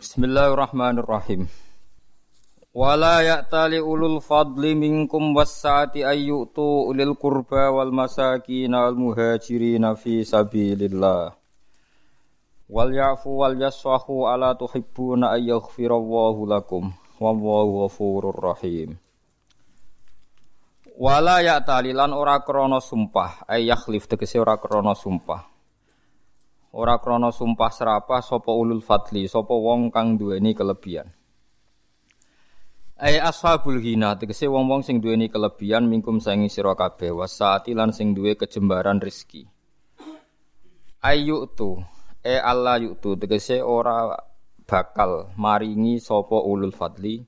Bismillahirrahmanirrahim. Wala ya'tali ulul fadli minkum wassa'ati ayyutu ulil qurba wal masakin wal muhajirin fi sabilillah. Wal ya'fu wal yasfahu ala tuhibbuna ay yaghfirallahu lakum. Wallahu ghafurur rahim. Wala ya'tali lan ora krana sumpah, ay yakhlif tegese ora krana sumpah. Ora krana sumpah serapah sapa ulul fadli, sapa wong kang duweni kelebihan. Ai ashabul hina tegese wong-wong sing duweni kelebihan mingkum saingi sira kabeh wasaati lan sing duwe kejembaran rezeki. Ayu tu e Allah yutu tegese ora bakal maringi sapa ulul fadli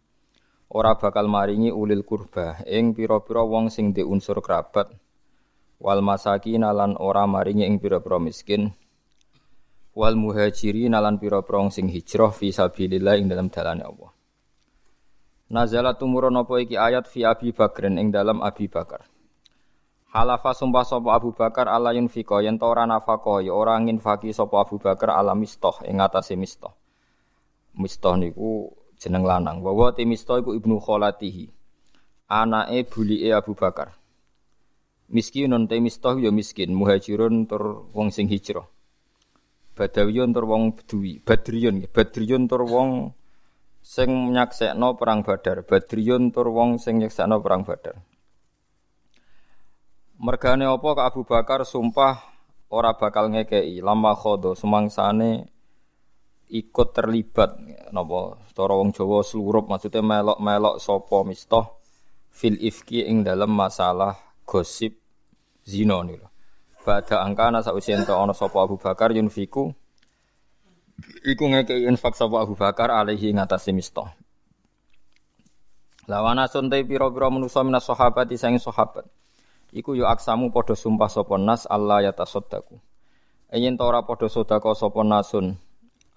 ora bakal maringi ulil kurba ing pira-pira wong sing di unsur kerabat wal masakin lan ora maringi ing pira-pira miskin wal muhajirin lan pira-pira sing hijrah fi sabilillah ing dalam dalane Allah. Nazalat tumurun apa iki ayat fi Abi Bakrin ing dalam Abi Bakar. Halafa sumpah sapa Abu Bakar ala yunfika yen ta ora nafaqah ya ora nginfaki sapa Abu Bakar ala mistoh ing atase mistoh. Mistoh niku jeneng lanang. Wa te mistoh iku ibnu kholatihi. Anake bulike Abu Bakar. Miskinun te mistoh ya miskin, muhajirun tur wong sing hijrah. Badawiyun tur wong Bedui, Badriyun, Badriyun tur wong sing nyaksekno perang Badar, Badriyun tur wong sing nyaksekno perang Badar. Mergane apa ke Abu Bakar sumpah ora bakal ngekei lama khodo semangsane ikut terlibat napa cara wong Jawa slurup maksudnya melok-melok sapa mistoh fil ifki ing dalam masalah gosip zina niku. Bada angkana sausi ento ana sapa Abu Bakar yunfiku iku ngekei infak sapa Abu Bakar alaihi ngatasi mistah. Lawana suntai pira-pira manusa minas sahabat sing sahabat. Iku yo aksamu padha sumpah sapa nas Allah ya tasaddaku. Yen ta ora padha sedekah sapa nasun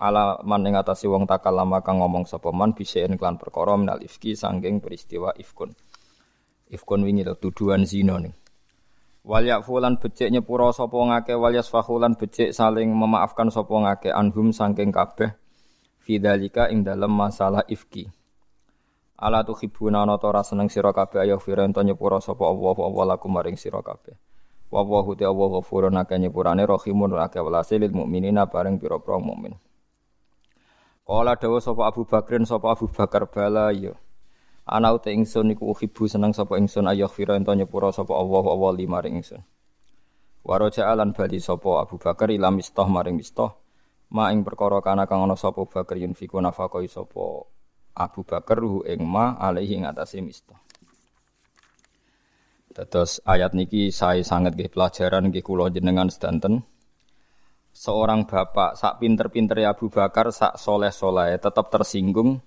ala man ing atase wong takalama kang ngomong sapa man bisaen klan perkara minal ifki sangking peristiwa ifkun. Ifkun wingi tuduhan zina ning. Wal yakfulan becik nyepura sapa ngake wal yasfahulan becik saling memaafkan sapa ngake anhum saking kabeh fidzalika ing dalam masalah ifki. Ala tuhibuna ana ta ora seneng sira kabeh ayo firen to nyepura sapa Allah Allah lakum maring sira kabeh. Wa wa hu ta wa ghafurun akeh nyepurane rahimun akeh welase lil mukminina bareng pira-pira mukmin. Kala dawa sapa Abu Bakrin sapa Abu Bakar bala ya. Ana uta ingsun iku uhibu seneng sapa ingsun ayah fira ento nyepura sapa Allah Allah lima ring ingsun. Waraja alan bali sapa Abu Bakar ila mistah maring mistah. Ma ing perkara kana kang ana sapa Bakar yunfiku nafaqai sapa Abu Bakar hu ing ma alaihi ing atase mistah. Terus ayat niki saya sangat nggih pelajaran nggih kula jenengan sedanten. Seorang bapak sak pinter-pinter Abu Bakar sak soleh-soleh tetap tersinggung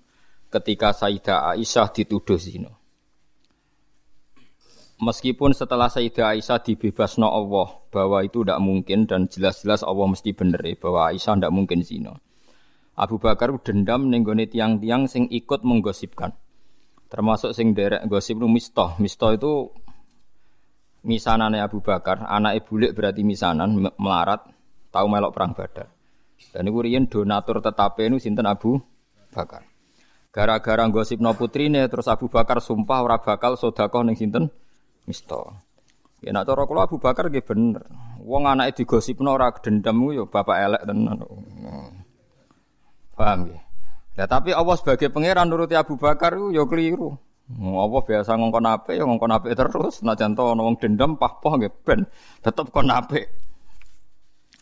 ketika Sayyidah Aisyah dituduh zina. Meskipun setelah Sayyidah Aisyah dibebasno Allah bahwa itu tidak mungkin dan jelas-jelas Allah mesti bener ya, bahwa Aisyah tidak mungkin zina. Abu Bakar dendam nenggone tiang-tiang sing ikut menggosipkan. Termasuk sing derek gosip nu Mistoh. Mistoh itu misanane Abu Bakar, anak bulik berarti misanan melarat, tahu melok perang Badar. Dan iku riyen donatur tetape nu sinten Abu Bakar. Gara-gara gosip no putrine terus Abu Bakar sumpah ora bakal sedekah ning sinten? Misto. Ya nak cara Abu Bakar nggih bener. Wong anake digosipno ora dendam yo bapak elek tenan. Paham ya? Nah, tapi Allah sebagai pangeran nuruti Abu Bakar yo ya keliru. Allah biasa ngongkon apik ya ngongkon apik terus. Najan to ana wong dendam pah-pah nggih ben tetep kon apik.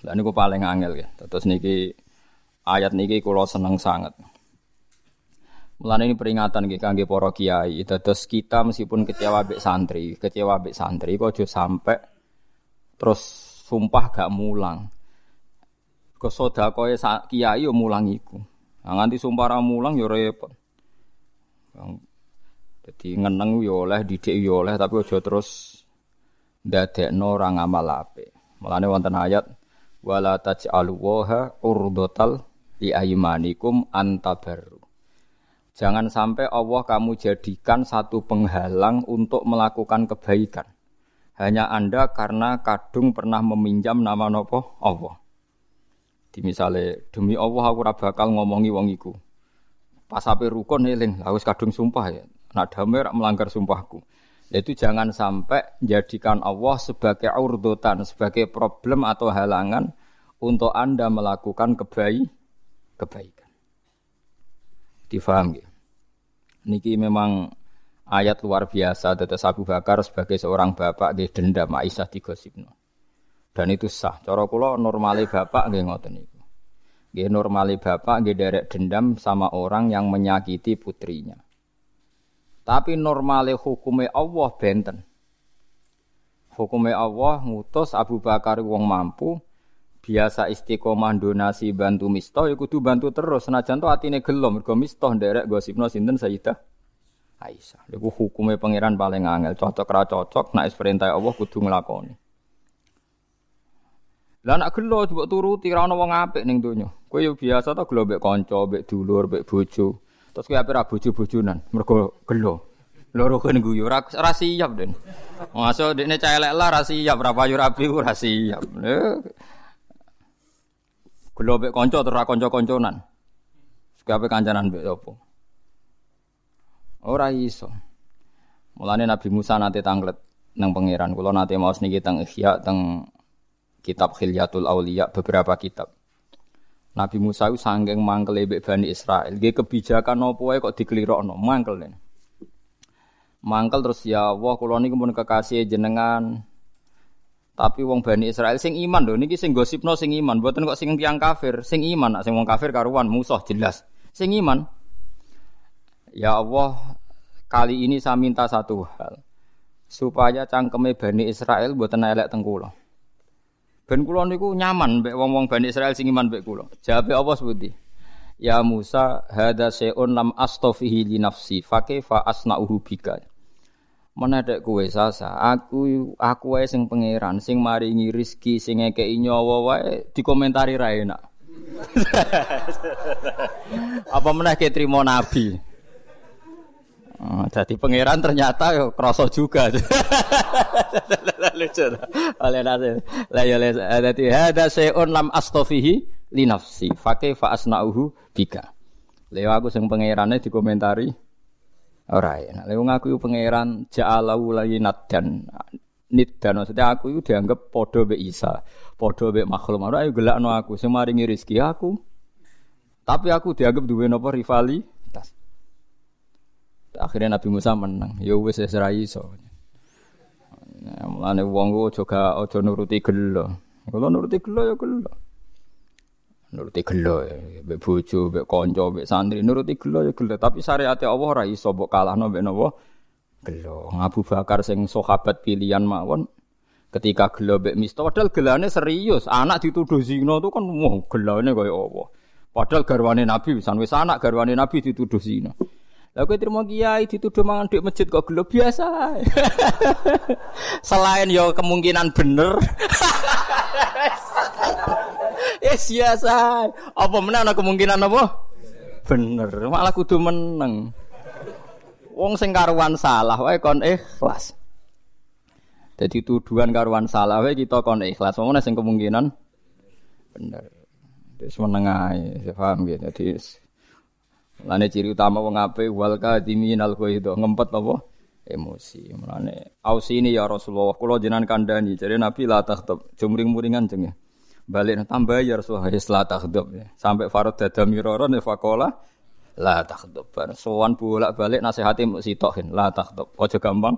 Lah niku paling angel ya. Terus niki ayat niki kula seneng sangat. Mulane ini peringatan nggih kangge para kiai. Dados kita meskipun kecewa mbek santri, kecewa mbek santri kok aja sampe terus sumpah gak mulang. Kok sedakoe kiai yo mulang iku. Nah, nganti sumpah ra mulang yo repot. Jadi ngeneng yo oleh, didik yo oleh, tapi aja terus ndadekno ora ngamal apik. Mulane wonten ayat wala taj'alu waha urdotal li aymanikum antabarru. Jangan sampai Allah kamu jadikan satu penghalang untuk melakukan kebaikan. Hanya Anda karena kadung pernah meminjam nama nopo Allah. Di misalnya demi Allah aku ora bakal ngomongi wong iku. Pas sampai rukun eling, harus kadung sumpah ya. Nak damai melanggar sumpahku. Itu jangan sampai jadikan Allah sebagai urdutan, sebagai problem atau halangan untuk Anda melakukan kebaik, kebaikan. Difaham ya? Niki memang ayat luar biasa tetes Abu Bakar sebagai seorang bapak nggih dendam Aisyah digosipno. Dan itu sah. Cara kula normale bapak nggih ngoten niku. Nggih normale bapak nggih derek dendam sama orang yang menyakiti putrinya. Tapi normale hukume Allah benten. Hukume Allah ngutus Abu Bakar wong mampu biasa istiqomah donasi bantu misto ya kudu bantu terus senajan to atine gelo mergo misto nderek gosipno sinten Sayyidah Aisyah. Iku hukume pangeran paling angel, cocok ra cocok nek perintah Allah kudu nglakoni. Lah nek gelo mbok turuti ra ono wong apik ning donya. Kowe yo biasa to gelo mbek kanca, mbek dulur, mbek bojo. Terus kowe ape ra bojo-bojonan mergo gelo. Loro kan guyu ora ora siap den. Masuk dekne cah elek lah ra siap, ra payu rabi ora siap. Gelo mbek kanca terus ra kanca-kanconan. Sekape kancanan mbek apa? Ora iso. Mulane Nabi Musa nate tanglet nang pangeran. Kula nate maos niki teng Ihya teng kitab Khilyatul Auliya beberapa kitab. Nabi Musa itu sanggeng mangkel mbek Bani Israel. Nggih kebijakan apa wae kok dikelirokno, mangkel. Mangkel terus ya Allah kula niku pun kekasih jenengan. Tapi wong Bani Israel sing iman lho niki sing gosipno sing iman, mboten kok sing tiyang kafir. Sing iman, sing wong kafir karuan musuh jelas. Sing iman. Ya Allah, kali ini saya minta satu hal. Supaya cangkeme Bani Israel mboten elek teng kula. Ben kula niku nyaman mbek wong-wong Bani Israel sing iman mbek kula. Jawabe apa sebuti? Ya Musa, hada se'un lam astofihi li nafsi, fa asna'uhu bika. Menedek kowe sasa, aku aku wae sing pangeran, sing maringi rizki, sing ngekeki nyawa wae dikomentari ra enak. Apa meneh ke trimo nabi? Oh, jadi pangeran ternyata yo kroso juga. Lucu. Oleh nase. Lah ya dadi hada se'un lam astofihi li nafsi. Fakih fa asna'uhu bika. Leo aku sing pangerane dikomentari ora ya. Leo ngaku pangeran ja'alahu layinat dan dan maksudnya aku itu dianggap podo be Isa, podo be makhluk. Ora ayo gelakno aku sing maringi rezeki aku. Tapi aku dianggap duwe napa rivalitas. Akhirnya Nabi Musa menang. Ya wis wis ra iso. Mulane wong ku aja aja nuruti gelo. Kalau nuruti gelo ya gelo. Nuruti gelo ya, mbek bojo, mbek kanca, mbek santri, nuruti gelo ya gelo. Tapi syariat Allah ora iso mbok kalahno mbek napa? Gelo. Abu Bakar sing sahabat pilihan mawon ketika gelo mbek misto padahal gelane serius. Anak dituduh zina itu kan wah gelane kaya apa. Padahal garwane Nabi, wis anak garwane Nabi dituduh zina. Lah kowe trimo kiai dituduh mangan dhuwit masjid kok gelo biasa. Selain yo kemungkinan bener. Eh biasa. Apa menang ana kemungkinan apa? Bener, malah kudu meneng. Wong sing karuan salah wae kon ikhlas. Jadi tuduhan karuan salah wae kita kon ikhlas. Wong sing kemungkinan bener. Wis meneng ae, paham gitu. Jadi Lane ciri utama wong ape wal kadimin al ngempet apa? Emosi. Mulane ausi ini ya Rasulullah kula jenengan kandhani jare Nabi la takhtab jumring-muringan jeng ya. Balik tambah ya Rasulullah la takhtab ya. Sampai Farad dada miraron ya faqala la takhtab. Sowan bolak-balik nasihati mbok sitokin la takhtab. Aja gampang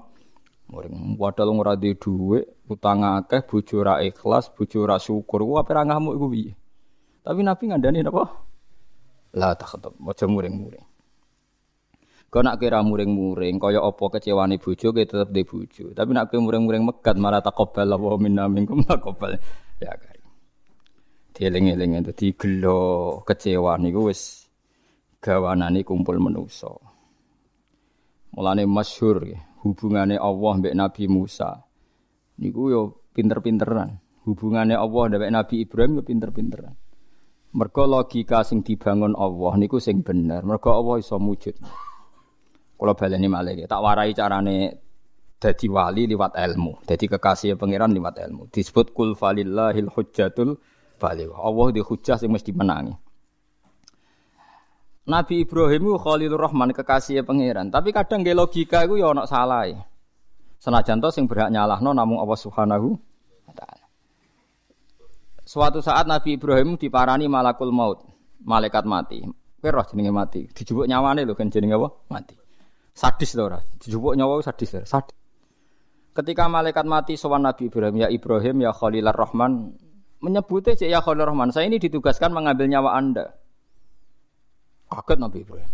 muring. Padahal ora duwe dhuwit, utang akeh, bojo ra ikhlas, bojo ra syukur. Ku ape ra? Tapi Nabi ngandani napa? La takhdab, aja muring-muring. Kau nak kira muring-muring, kaya apa kecewane bojo, kaya tetep di bojo. Tapi nak kira muring-muring megat, malah takobal wa minna minkum takobal. Ya kari. Dieling-eling itu, gelo kecewa niku wis gawanane kumpul menuso. Mulane masyhur hubungane Allah mbek Nabi Musa. Niku yo pinter-pinteran. Hubungane Allah mbek Nabi Ibrahim yo pinter-pinteran. Mergo logika sing dibangun Allah niku sing bener. Mergo Allah iso mujud. Kula baleni malih tak warai carane dadi wali liwat ilmu. Dadi kekasih pangeran liwat ilmu. Disebut kul falillahil hujjatul baligh. Allah di hujjah sing mesti menangi. Nabi Ibrahim itu Khalilur Rahman kekasih pangeran, tapi kadang nggih logika iku ya ana salah. Senajan to sing berhak nyalahno namung Allah Subhanahu wa taala. Suatu saat Nabi Ibrahim diparani malakul maut, malaikat mati. Kowe roh jenenge mati, dijupuk nyawane lho kan jenenge apa? Mati. Sadis lho ora, dijupuk nyawa sadis, sadis. Ketika malaikat mati sowan Nabi Ibrahim, ya Ibrahim ya Khalilur Rahman, menyebutnya ya Khalilur Rahman, saya ini ditugaskan mengambil nyawa Anda. Kaget Nabi Ibrahim.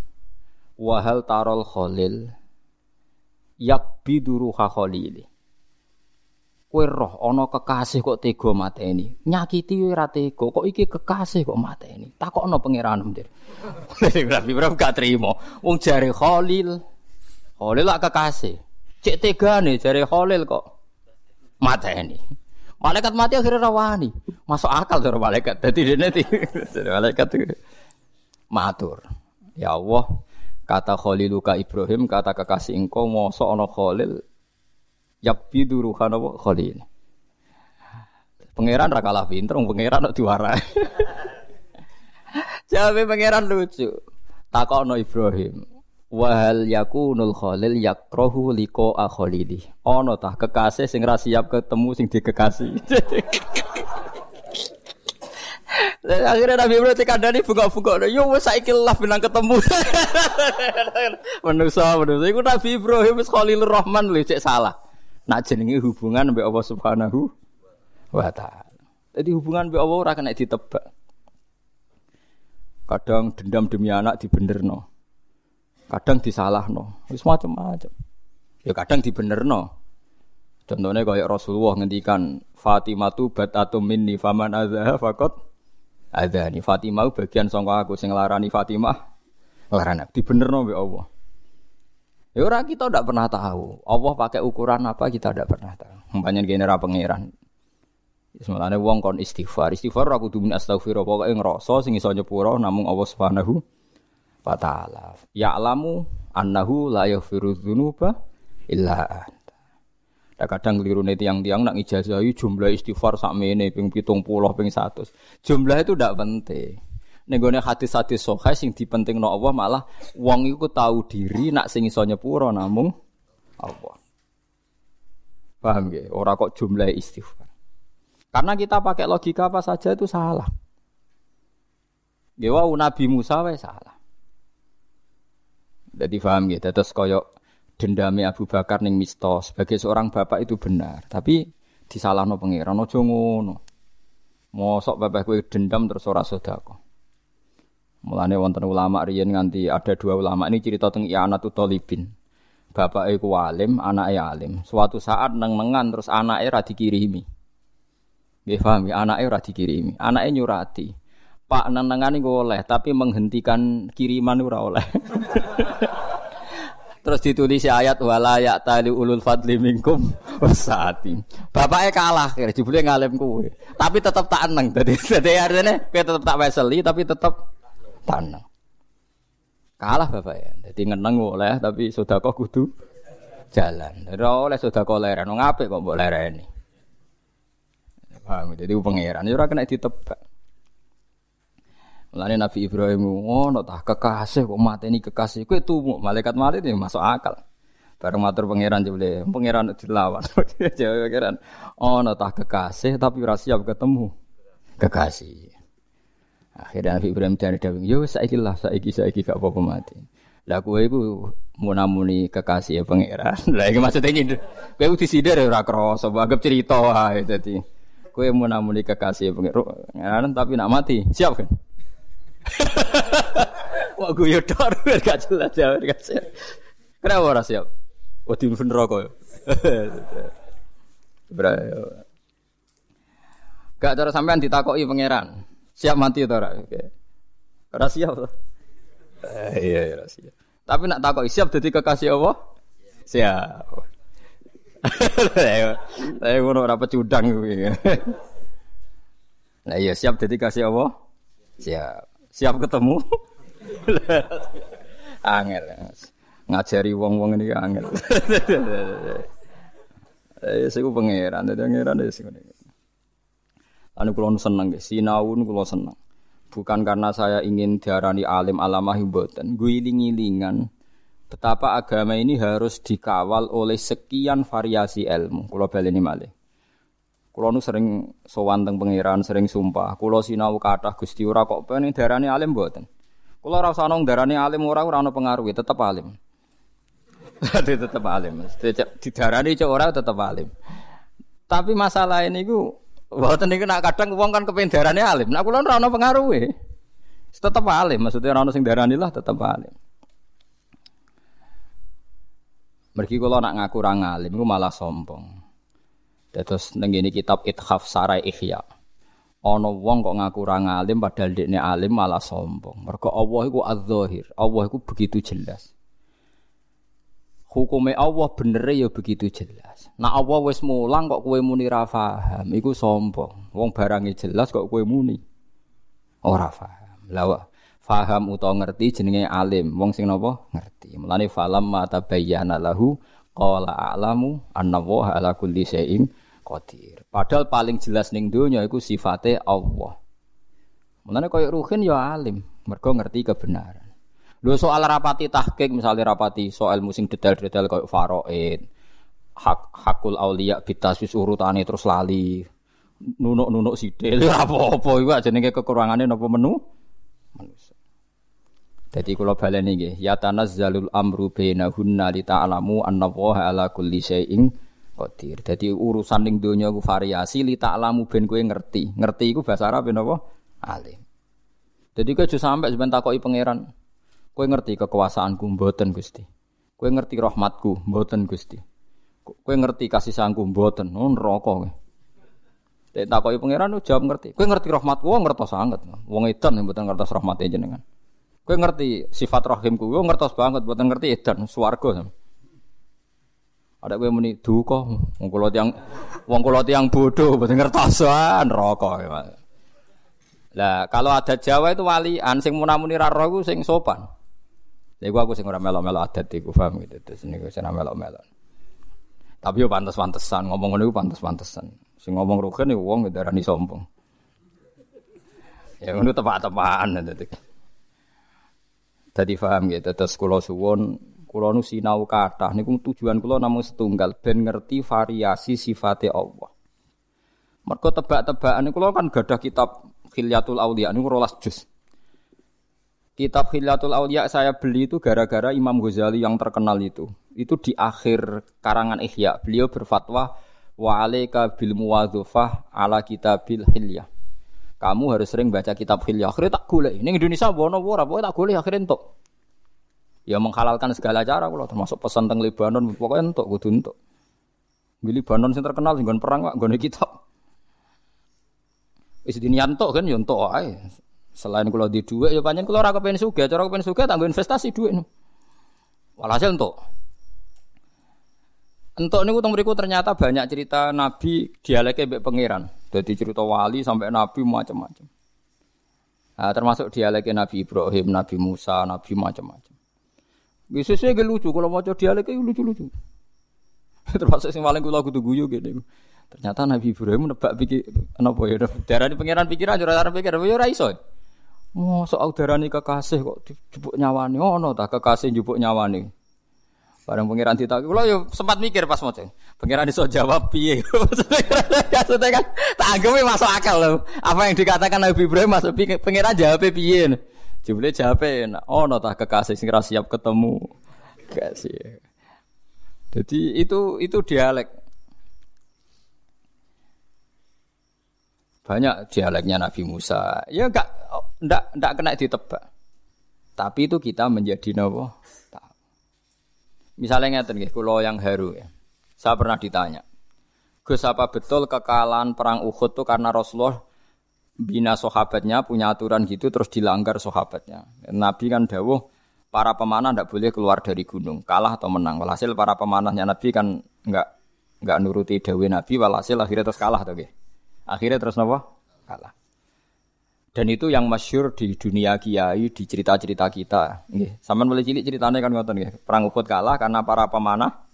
Wahal tarol khalil yak biduruha khalili. Kowe roh ana kekasih kok tega mateni. Nyakiti ora tega, kok iki kekasih kok mateni. Takokno pangeran Dir. Nabi Ibrahim gak trimo. Wong jare Khalil. Khalil lak kekasih. Cek tegane jare Khalil kok mateni. Malaikat mati akhirnya rawani. Masuk akal dari malaikat. Jadi dia malaikat itu matur. Ya Allah, kata Khaliluka Ibrahim, kata kekasih engkau mosok ana Khalil yabbidu ruhan apa Khalil. Pangeran ra kalah pinter, pangeran kok diwarai. Jawabe pangeran lucu. Takokno Ibrahim. Wahal yakunul khalil yakrohu liko akholili. Ono tah kekasih sing ra siap ketemu sing dikekasih. Akhirnya Nabi Ibrahim dikandani buka-buka. Yo wes saiki lah bilang ketemu. manusa manusa iku Nabi Ibrahim wis Khalilur Rahman lho cek salah. Nak jenenge hubungan mbek Allah Subhanahu wa taala. Jadi hubungan mbek Allah ora kena ditebak. Kadang dendam demi anak dibenerno. Kadang disalahno. Wis macam-macam. Ya kadang dibenerno. Contohnya kayak Rasulullah ngendikan Fatimah tu batatum minni faman azha fakot ada nih Fatimah bagian sangka aku sing larani Fatimah larani dibenerno mbek Allah. Ya ora kita ndak pernah tahu. Allah pakai ukuran apa kita ndak pernah tahu. Umpamanya gene ra pangeran. Semalane wong kon istighfar. Istighfar aku kudu min astaghfirullah pokoke ngrasa sing iso nyepuro namung Allah Subhanahu wa taala. Ya'lamu annahu la yaghfiru dzunuba illa Nah, kadang nih tiang-tiang nak ngijazahi jumlah istighfar sakmene ping pitung puluh ping satu. Jumlah itu tidak penting. Nenggone hadis-hadis sokai sing dipenting no Allah malah wong iku tahu diri nak sing iso nyepuro namung Allah. Paham ya? Ora kok jumlah istighfar. Karena kita pakai logika apa saja itu salah. Gewa Nabi Musa wae salah. Jadi paham ya, terus koyok dendami Abu Bakar ning Misto sebagai seorang bapak itu benar, tapi disalahno pangeran aja ngono. Mosok bapak kowe dendam terus ora sedekah. Mulane wonten ulama riyen nganti ada dua ulama ini cerita tentang I'anatu Talibin. Bapak iku alim, anake alim. Suatu saat neng-nengan terus anake ra dikirimi. Nggih paham ya, anake ora dikirimi. Anake nyurati. Pak neng-nengan iku oleh, tapi menghentikan kiriman ora oleh. Terus ditulis ayat wala ya tali ulul fadli minkum wasati. Bapaknya kalah kira jebule ngalim kuwe. Tapi tetap tak eneng. Dadi dadi artinya kowe tetap tak weseli tapi tetap tak eneng. Kalah bapaknya. Jadi ngeneng oleh tapi sedekah kudu jalan. Ora oleh sedekah leren. Ngape kok mbok lereni? Paham? Jadi pangeran ora kena ditebak. Mulane Nabi Ibrahim ngono tah kekasih kok mateni kekasih kowe tumu malaikat malaikat ya masuk akal. Bareng matur pangeran jebule, pangeran dilawan. Jawab pangeran, ono tah kekasih tapi ora siap ketemu kekasih. Akhirnya Nabi Ibrahim dari dawing, yo saiki lah, saiki saiki gak apa-apa mati. Lah kowe iku munamuni kekasih ya pangeran. Lah iki maksudnya ini, kowe udah sidar ora krasa, anggap cerita wae dadi. Kowe munamuni kekasih ya pangeran tapi nak mati, siap kan? Wah gue dor gak jelas jawab gak siap. Kenapa ora siap? Wedi mlebu neraka ya. Bra. Gak cara sampean ditakoki pangeran. Siap mati to ora? Oke. Ora siap to. Eh, iya ora siap. Tapi nak takoki siap dadi kekasih Allah? Siap. Saya ngono ora pecundang kuwi. Nah iya siap dadi kasih Allah? Siap. Siap ketemu? angel. Ngajari wong-wong ini angel. Eh, saya pangeran, dadi pangeran dadi sing Anu kula seneng nggih, sinau kula seneng. bukan karena saya ingin diarani alim alamah mboten. Guiling-ilingan betapa agama ini harus dikawal oleh sekian variasi ilmu. Kulo baleni malih. Kulo nu sering sowan teng pangeran, sering sumpah. Kulo sinau kathah Gusti ora kok pengen diarani alim mboten. Kulo ora usah nong darani alim ora ora ono pengaruh, tetep alim. tetep alim. Didarani cok ora tetep alim. Tapi masalah ini ku Mboten niku nak kadang wong kan kepen darane alim. Nak kula ora ono pengaruhe. Tetep alim, maksudnya ora ono sing darani lah tetep alim. Mergi kula nak ngaku ora alim iku malah sombong. Terus ngene kitab Ithaf Sarai Ihya. Ana wong kok ngaku ora alim padahal dekne alim malah sombong. Mergo Allah iku az-zahir. Allah iku begitu jelas. hukume Allah bener ya begitu jelas. Nah Allah wis mulang kok kue muni ra paham, iku sombong. Wong barange jelas kok kue muni ora paham. Lah paham utawa ngerti jenenge alim. Wong sing napa ngerti. Mulane falam mata bayyana lahu qala a'lamu anna wa ala kulli syai'in qadir. Padahal paling jelas ning donya iku sifate Allah. Mulane koyo ruhin ya alim, mergo ngerti kebenaran. Lho soal rapati tahqiq misalnya rapati soal musim detail-detail kayak faraid, hak hakul aulia bitasis urutane terus lali. Nunuk-nunuk ora apa-apa iku jenenge kekurangane napa menu manusia. Jadi kula baleni nggih, ya tanazzalul amru bainahunna li ta'lamu anna Allaha ala kulli syai'in qadir. Dadi urusan ning donya ku variasi li ta'lamu ben kowe ngerti. Ngerti iku bahasa Arab napa? Alim. Jadi kowe aja sampe sampean takoki pangeran. Kowe ngerti kekuasaanku mboten Gusti. Kowe ngerti rahmatku mboten Gusti. Kowe ngerti kasih sayangku mboten. Oh neraka kowe. Takoki pangeran jawab ngerti. Kowe ngerti rahmatku wong ngertos sanget. Wong edan mboten ngertos rahmate jenengan. Kowe ngerti sifat rahimku wong ngertos banget mboten ngerti edan swarga. Ada kowe muni duka wong kula tiyang wong kula tiyang bodoh mboten ngertos neraka. Lah kalau ada Jawa itu walian sing munamuni ra roh sing sopan. Jadi aku sing ora melok-melok adat iku paham gitu. Terus niku sing melok-melok. Tapi yo pantes-pantesan ngomong ngono iku pantes-pantesan. Sing ngomong rugen iku wong darani sombong. Ya ngono tepak-tepakan dadi. Dadi paham gitu. Terus kula suwun kula nu sinau kathah niku tujuan kula namung setunggal ben ngerti variasi sifatnya Allah. Mergo tebak-tebakan kula kan gadah kitab Khilyatul Auliya niku rolas juz. Kitab Khilatul Aulia saya beli itu gara-gara Imam Ghazali yang terkenal itu. Itu di akhir karangan Ihya. Beliau berfatwa wa alaika bil muwadzafah ala kitabil hilyah. Kamu harus sering baca kitab hilyah. Akhirnya tak golek. Ini Indonesia bono ora, pokoknya tak golek akhirnya entuk. Ya menghalalkan segala cara kalau termasuk pesan tentang Lebanon pokoknya entuk kudu entuk. Di Lebanon sing terkenal sing perang kok nggone kitab. Wis diniantuk kan ya entuk. Selain kalau di dua, ya panjang kalau rakyat pengen suga, cara pengen suga tanggung investasi duit. Walhasil untuk Entuk niku teng mriku ternyata banyak cerita nabi dialeknya mbek pangeran. Jadi cerita wali sampai nabi macam-macam. Nah, termasuk dialeknya Nabi Ibrahim, Nabi Musa, Nabi macam-macam. Biasanya gak lucu kalau mau coba dialeknya lucu-lucu. termasuk sing paling kula kudu guyu gitu. Ternyata Nabi Ibrahim nebak pikir apa ya? Darah di pangeran pikiran, darah pikiran, ya ora iso. Oh, soal darani kekasih kok dijupuk nyawani. Oh, no, tak kekasih jupuk nyawani. Barang pangeran ditak, kula yo sempat mikir pas maca. Pangeran iso jawab piye? Maksudnya kan tak anggap masuk akal loh. Apa yang dikatakan Nabi Ibrahim masuk pangeran jawab piye? Jebule jawab oh no tak kekasih sing siap ketemu. Kasih. Jadi itu itu dialek. Banyak dialeknya Nabi Musa. Ya enggak enggak enggak kena ditebak. Tapi itu kita menjadi nopo. Misalnya ngeten nggih, kula yang haru ya. Saya pernah ditanya. Gus apa betul kekalahan perang Uhud itu karena Rasulullah bina sahabatnya punya aturan gitu terus dilanggar sahabatnya. Nabi kan dawuh para pemanah tidak boleh keluar dari gunung, kalah atau menang. Walhasil para pemanahnya Nabi kan enggak enggak nuruti dawuh Nabi, walhasil akhirnya terus kalah tuh Akhirnya terus nopo? Kalah. Dan itu yang masyur di dunia kiai, di cerita-cerita kita. Nggih, sampean mulai cilik ceritanya kan ngoten nggih. Perang Uhud kalah karena para pemanah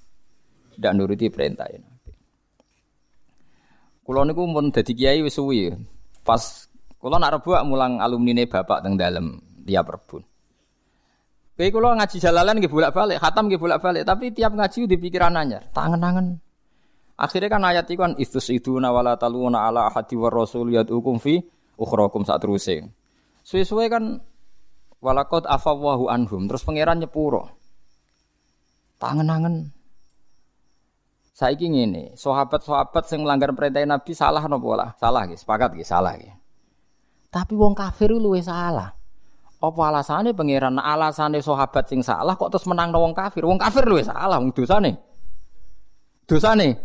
tidak nuruti perintah Nabi. Kulo niku mun dadi kiai wis suwi. Pas Kula nak rebu mulang alumni ne bapak teng dalem tiap rebun. Kayak kula ngaji jalalan nggih bolak-balik, khatam nggih bolak-balik, tapi tiap ngaji di pikiran anyar, tangan-tangan. Akhirnya kan ayat itu kan istus itu nawala taluna ala ahadi wa rasul yad'ukum fi ukhrakum saat terusing. Suwe-suwe kan walakot afawahu anhum terus pangeran nyepuro. Tangan-tangan. Saiki ngene, sahabat-sahabat sing melanggar perintah Nabi salah napa lah? Salah nggih, sepakat nggih, salah nggih. Tapi wong kafir luwe salah. Apa alasannya pangeran alasannya sahabat sing salah kok terus menang wong kafir? Wong kafir luwe salah wong dosane. Dosane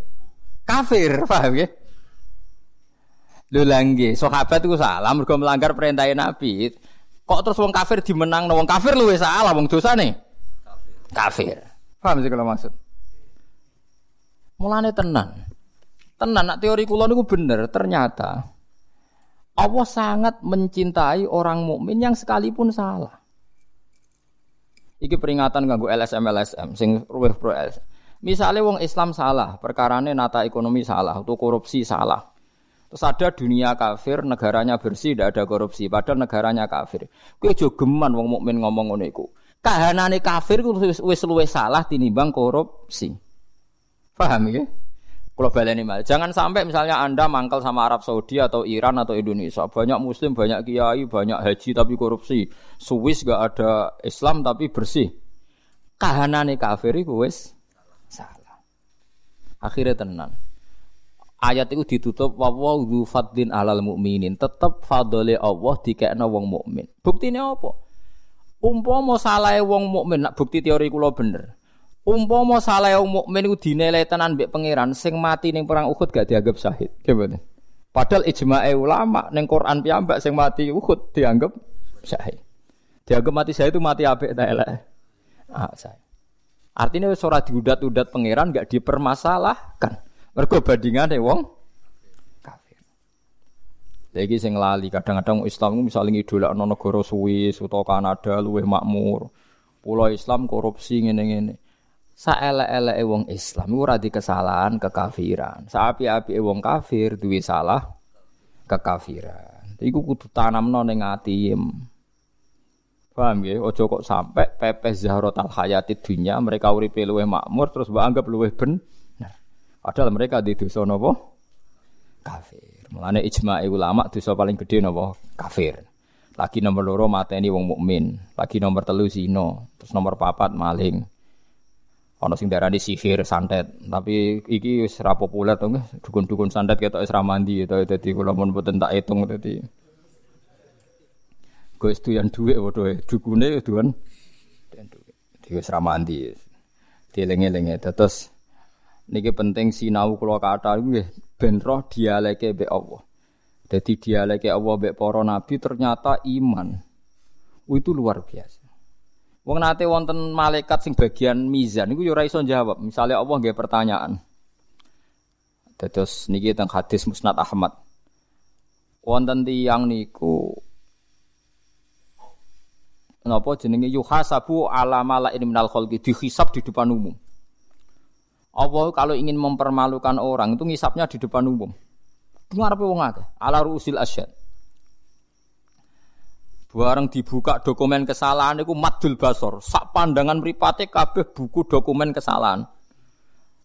kafir, paham ya? Lho langge, sahabat itu salah mergo melanggar perintah Nabi. Kok terus wong kafir dimenang wong kafir luwe salah wong dosane? Kafir. Paham sih kalau maksud? Mulane tenan. Tenan nak teori kula niku bener, ternyata Allah sangat mencintai orang mukmin yang sekalipun salah. Iki peringatan ganggu LSM LSM sing ruweh pro LSM. Misalnya wong Islam salah, perkarane nata ekonomi salah, atau korupsi salah. Terus ada dunia kafir, negaranya bersih, tidak ada korupsi, padahal negaranya kafir. Kue jogeman wong mukmin ngomong ngono iku. Kahanane kafir ku wis luwe salah tinimbang korupsi. Paham ya? Kalau baleni mal, jangan sampai misalnya Anda mangkal sama Arab Saudi atau Iran atau Indonesia, banyak muslim, banyak kiai, banyak haji tapi korupsi. Swiss gak ada Islam tapi bersih. Kahanane kafir iku wis salah. Akhirnya tenan. Ayat itu ditutup wa dzu fadlin alal mukminin. Tetep fadole Allah dikekno wong mukmin. Buktine apa? Umpama salahe wong mukmin nak bukti teori kula bener. Umpama salahe wong mukmin iku dinilai tenan mbek pangeran sing mati ning perang Uhud gak dianggap syahid. Gimana? Padahal ijma'e ulama ning Quran piyambak sing mati Uhud dianggap syahid. Dianggap mati syahid itu mati apik ta. Ah, saya. Artinya wis ora diudat-udat pangeran gak dipermasalahkan. Mergo bandingane wong kafir. Lagi sing lali kadang-kadang Islam misalnya ngidolakno negara Swiss utawa Kanada luwih makmur. Pulau Islam korupsi ngene-ngene. Saelek-eleke wong Islam ora di kesalahan kekafiran. Saapi-api wong kafir duwe salah kekafiran. Iku kudu tanamno ning atiim. Paham ya? Ojo kok sampai pepes zahrotal hayati dunia mereka uripe luwih makmur terus mbak anggap luwih ben. Nah, padahal mereka di dosa napa? Kafir. Mulane ijma' ulama dosa paling gede napa? Kafir. Lagi nomor loro mateni wong mukmin. Lagi nomor telu zina. Terus nomor papat maling. Ono sing darani sihir santet, tapi iki wis ora populer to dukun-dukun santet ketok wis ra mandi to dadi kula mun mboten tak hitung dadi Gue yang duit waduh dukune duan dan duit. Dia seramandi. Dieling-eling terus niki penting sinau kula kata nggih ben roh dialeke mbek Allah. Jadi dialeke Allah mbek para nabi ternyata iman. Itu luar biasa. Wong nate wonten malaikat sing bagian mizan niku yo ora iso jawab. Misalnya Allah nggih pertanyaan. Terus niki teng hadis Musnad Ahmad. Wonten tiyang niku napa jenenge yuhasabu ala malain minal khalqi dihisab di depan umum. Allah kalau ingin mempermalukan orang itu ngisapnya di depan umum. Ngarepe wong akeh, ala ruusil asyad. Bareng dibuka dokumen kesalahan itu madul basor. Sak pandangan mripate kabeh buku dokumen kesalahan.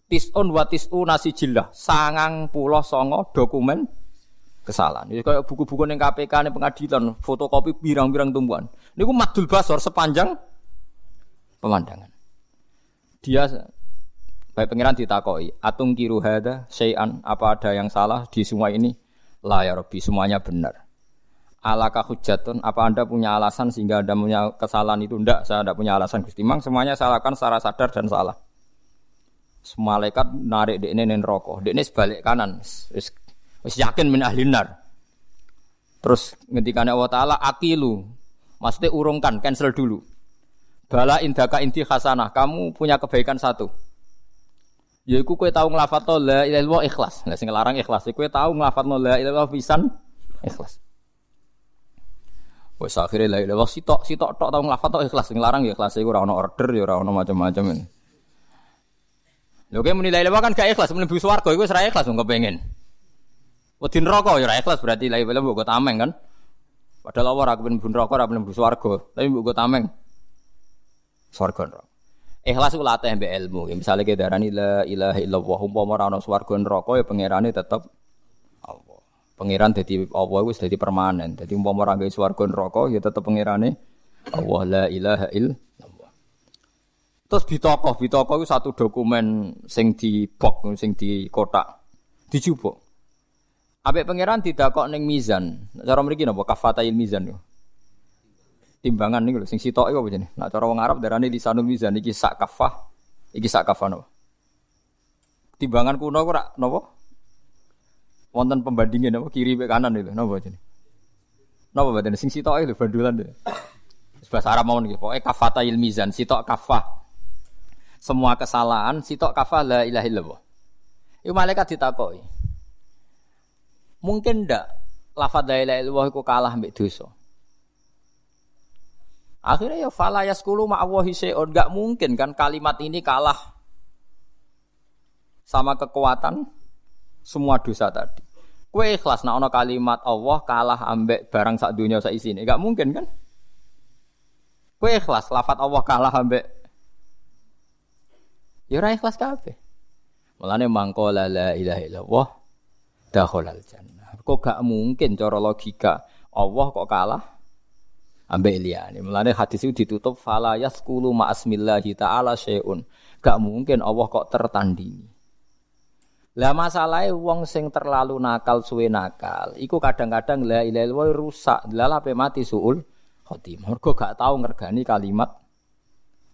Tisun wa tisu nasi jilah. Sangang pulau songo dokumen kesalahan. Ini kayak buku-buku yang KPK nih pengadilan, fotokopi birang-birang tumbuhan. Ini gue madul basor sepanjang pemandangan. Dia baik pengiran ditakoi, atung kiru hada, sayan apa ada yang salah di semua ini? Lah ya semuanya benar. Alakah hujatun, apa anda punya alasan sehingga anda punya kesalahan itu? Tidak, saya tidak punya alasan Gusti Mang, semuanya salahkan secara sadar dan salah. Malaikat narik di ini rokok, di ini sebalik kanan, Wis yakin min ahli nar. Terus ngendikane Allah taala akilu. Maksudnya urungkan, cancel dulu. Bala indaka inti hasanah, kamu punya kebaikan satu. Yaiku kowe tahu nglafadzno la ilaha ikhlas. Lah sing larang ikhlas, kowe tahu nglafadzno la ilaha pisan ikhlas. Wes akhirnya la ilaha sitok sitok tok tahu nglafadzno ikhlas, sing larang ya ikhlas iku ora ono order ya ora ono macam-macam. Lho kowe muni la kan gak ikhlas, mlebu swarga iku wis ra ikhlas wong kepengin. Wedi neraka ya ora ikhlas berarti la ilaha mbok tameng kan. Padahal Allah ora kepen mlebu neraka, ora mlebu swarga, tapi mbok tameng swarga neraka. Ikhlas ku latih mbek ilmu. Ya, misalnya kita darani la ilaha illallah umpama ora ana swarga neraka ya pangerane tetep. Pangeran dadi Allah wis dadi permanen. Dadi umpama ora gawe swarga neraka ya tetep pangerane Allah la ilaha illallah. Terus bitokoh, bitokoh itu satu dokumen sing di box, sing di kotak, dijupuk. Abek pangeran tidak kok neng mizan. Cara mriki napa kafatail mizan yo timbangan nih, sing sitok iku apa jenenge? Nak cara wong Arab darane lisanul mizan iki sak kafah, iki sak kafah napa? Timbangan kuno kok napa? Wonten pembandingnya napa kiri be kanan itu napa jenenge? Napa badan sing sitok itu bandulan deh. Bahasa Arab mau nih, pokoknya kafatail mizan, sitok kafah. Semua kesalahan, sitok kafah la ilaha illallah. Iku malaikat ditakoki. Mungkin ndak lafadz la ilaha illallah iku kalah mbek dosa. Akhirnya ya fala yaskulu ma'awahi syai'un. Gak mungkin kan kalimat ini kalah sama kekuatan semua dosa tadi. Kue ikhlas nak ono kalimat Allah kalah ambek barang sak dunia sak isine. Gak mungkin kan? Kue ikhlas lafat Allah kalah ambek Ya ora ikhlas kabeh. Mulane mangkola la ilaha illallah dakhalal jannah. Kok gak mungkin cara logika Allah kok kalah ambek liyane. Mulane hadis itu ditutup fala yaskulu ma'asmillahi ta'ala syai'un. Gak mungkin Allah kok tertandingi. Lah masalahnya wong sing terlalu nakal suwe nakal, iku kadang-kadang la ilaha illallah rusak, lah ape mati suul khotimah. Mergo gak tau ngergani kalimat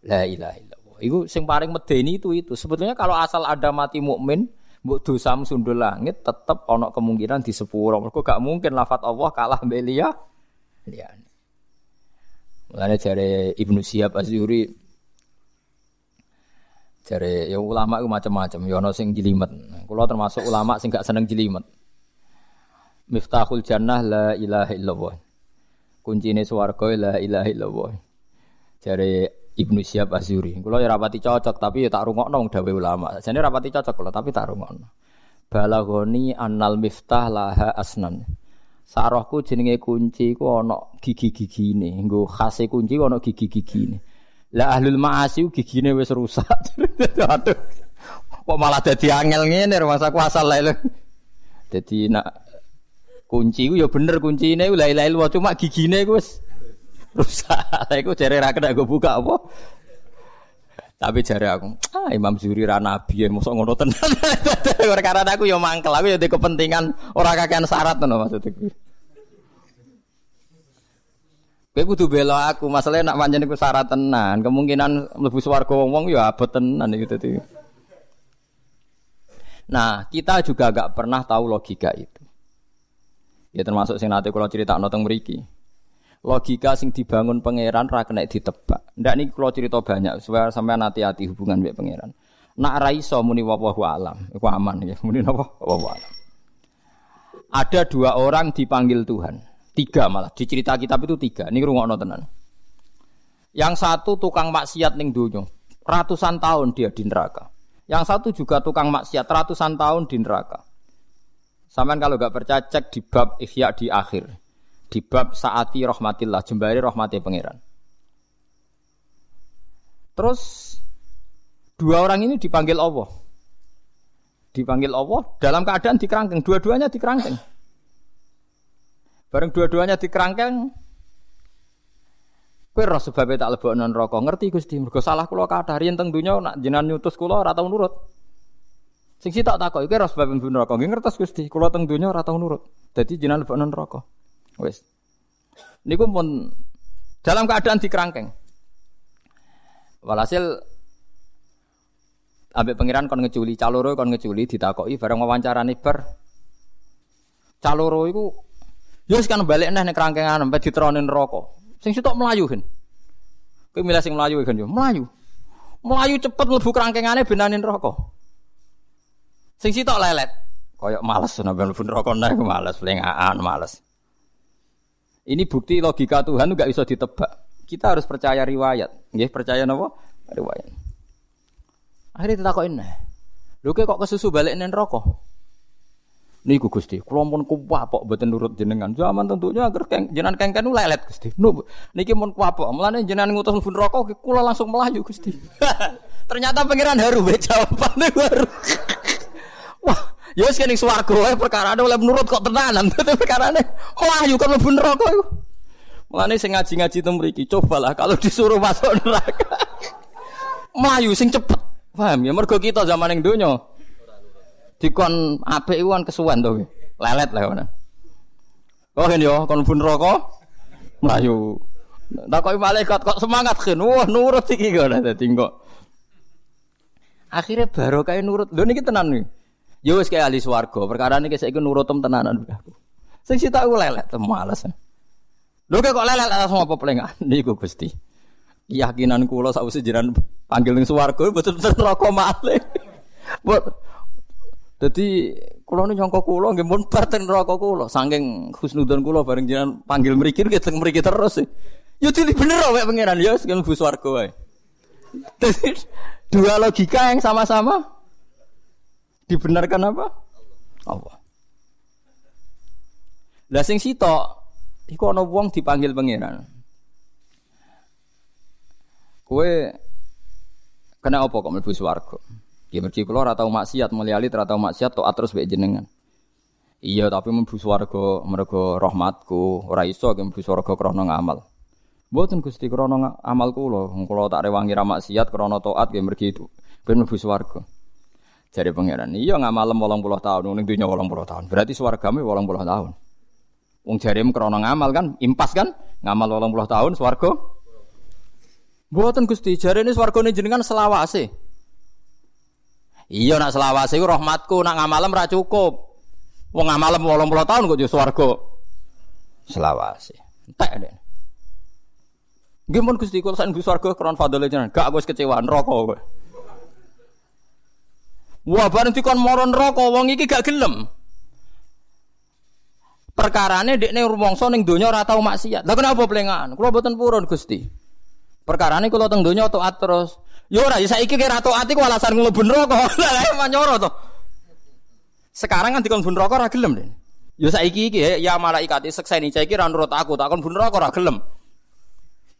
la ilaha illallah. Iku sing paling medeni itu itu. Sebetulnya kalau asal ada mati mukmin, mbok dosa sundul langit tetep ana kemungkinan di sepuro. Mergo gak mungkin lafat Allah kalah belia liyane. Mulane jare Ibnu Syihab Az-Zuhri jare ya ulama itu macam-macam, ya ana sing jelimet. Kula termasuk ulama sing gak seneng jelimet. Miftahul jannah la ilaha illallah. Kuncine swarga la ilaha illallah. Jare Ibnu Syihab Az-Zuhri. Kula ya rapati cocok tapi ya tak rungokno dawuh ulama. Jane rapati cocok kula tapi tak rungokno. Balagoni annal miftah laha asnan. Sarohku jenenge kunci ku ana gigi-gigine. Nggo khase kunci ku ana gigi-gigine. Lah ahlul ma'asi gigine wis rusak. Aduh. Kok malah dadi angel ngene masa ku asal lele. Dadi nak kunci ku ya bener kuncine la ilaha illallah cuma gigine ku wis rusak. Lah iku jare ra kena go buka apa? Tapi jare aku, ah Imam Zuri ra nabi ya mosok ngono tenan. Karena aku ya mangkel, aku ya di kepentingan ora kakean syarat ngono maksudku. Kowe kudu bela aku, masalahnya nak pancen iku syarat tenan, kemungkinan mlebu swarga wong-wong ya abot tenan iki dadi. Nah, kita juga gak pernah tahu logika itu. Ya termasuk sing nate kula critakno teng mriki logika sing dibangun pangeran ra ditebak. Ndak niki kula cerita banyak supaya sampean hati-hati hubungan mbek pangeran. Nak ra iso muni wallahu alam, iku aman ya. Muni napa? Alam. Ada dua orang dipanggil Tuhan. Tiga malah di cerita kitab itu tiga. Ini rungokno tenan. Yang satu tukang maksiat ning donya. Ratusan tahun dia di neraka. Yang satu juga tukang maksiat ratusan tahun di neraka. Saman kalau gak percaya cek di bab Ihya di akhir di bab saati rahmatillah jembari rahmati pangeran. Terus dua orang ini dipanggil Allah. Dipanggil Allah dalam keadaan dikerangkeng, dua-duanya dikerangkeng. Bareng dua-duanya dikerangkeng, kowe roh sebabnya tak non rokok ngerti Gusti mergo salah kula kathah riyen teng donya nak jenengan nyutus kula ora tau nurut sing sitok takoki kowe roh sebab mlebu neraka nggih ngertos Gusti kula teng donya ora tau nurut dadi jenengan non rokok. Wes. Niku pun dalam keadaan dikerangkeng. Walhasil ambek pangeran kon ngeculi, caloro kon ngeculi ditakoki bareng wawancarane bar. Caloro iku yo kan balik neh ning kerangkengan sampai diteronin rokok. Sing sitok melayu kan. Kowe milih sing melayu kan melayu. Melayu cepet mlebu kerangkengane benanin rokok. Sing sitok lelet. Koyok males nambah mlebu rokok neh males, lengaan males. Ini bukti logika Tuhan nggak bisa ditebak. Kita harus percaya riwayat. Nggih, percaya napa? Riwayat. Akhirnya ditakokin nah. Lho kok kesusu balik nen rokok? Niku Gusti, kula pun kuwapok mboten nurut jenengan. Zaman tentunya agar keng, jenengan kengken lelet Gusti. Nu, niki mun kuwapok. Mulane jenengan ngutus mlebu neraka kula langsung melayu Gusti. Ternyata pangeran haru be jawabane baru. Wah, ya wis kene swarga wae perkara oleh menurut kok tenanan. Perkarane melayu kan mlebu neraka iku. Mulane sing ngaji-ngaji teng mriki, cobalah kalau disuruh masuk neraka. Melayu sing cepet. Paham ya mergo kita zaman ning donya dikon apik iku kan kesuwen. Lelet lah ngono. Oh kan yo kon pun rokok mlayu. Takoki malaikat kok semangat kan. Wah nurut iki kok dadi kok. Akhirnya baru kayak nurut. Lho niki tenan nih. Yo wis kayak ahli swarga. Perkara niki saiki nurutem tenanan aku. Sing sita aku lelet males. Lho kok lelet langsung apa pelengan niku Gusti. Keyakinan kula sakwise jiran panggil ning betul-betul neraka malih. Jadi kulo ini nyongkok kulo nggih pun parten neraka kulo saking husnudon kulo bareng jenengan panggil mriki nggih teng mriki terus. Yo dili bener wae pangeran yo sing mlebu swarga wae. Dua logika yang sama-sama dibenarkan apa? Allah. Lah sing sitok iku ana wong dipanggil pangeran. Kowe kena apa kok mlebu swarga? Ya mergi kula ora tau maksiat, mulyali ora tau maksiat tok terus mbek jenengan. Iya, tapi mlebu swarga mergo rahmatku, ora iso ge mlebu swarga krana ngamal. Mboten Gusti krana amal kula, kula tak rewangi ra maksiat krana taat ge mergi itu ben mlebu swarga. Jare pangeran, iya ngamalem 80 tahun ning dunya 80 tahun. Berarti swargame 80 tahun. Wong jarem krana ngamal kan, impas kan? Ngamal 80 tahun swarga. Mboten Gusti, jarene swargane jenengan selawase. Iya nak selawase iku rahmatku, nak ngamalem ra cukup. Wong ngamalem 80 tahun kok yo swarga. Selawase. Entek deh. Nggih mun Gusti kula sak swarga kron fadhole jenengan. Gak aku wis kecewa neraka kowe. Wah bareng dikon moro neraka wong iki gak gelem. Perkarane dekne rumangsa ning donya ora tau maksiat. Lah kenapa plengan? Kula boten purun Gusti. Perkarane kula teng donya taat terus. Yo ora, saiki kira taat iku alasan mlebu neraka. Lah manyoro to. Sekarang kan dikon neraka ora gelem, Den. Yo saiki iki ya malaikat sekseni saiki ra nurut aku, tak kon neraka ora gelem.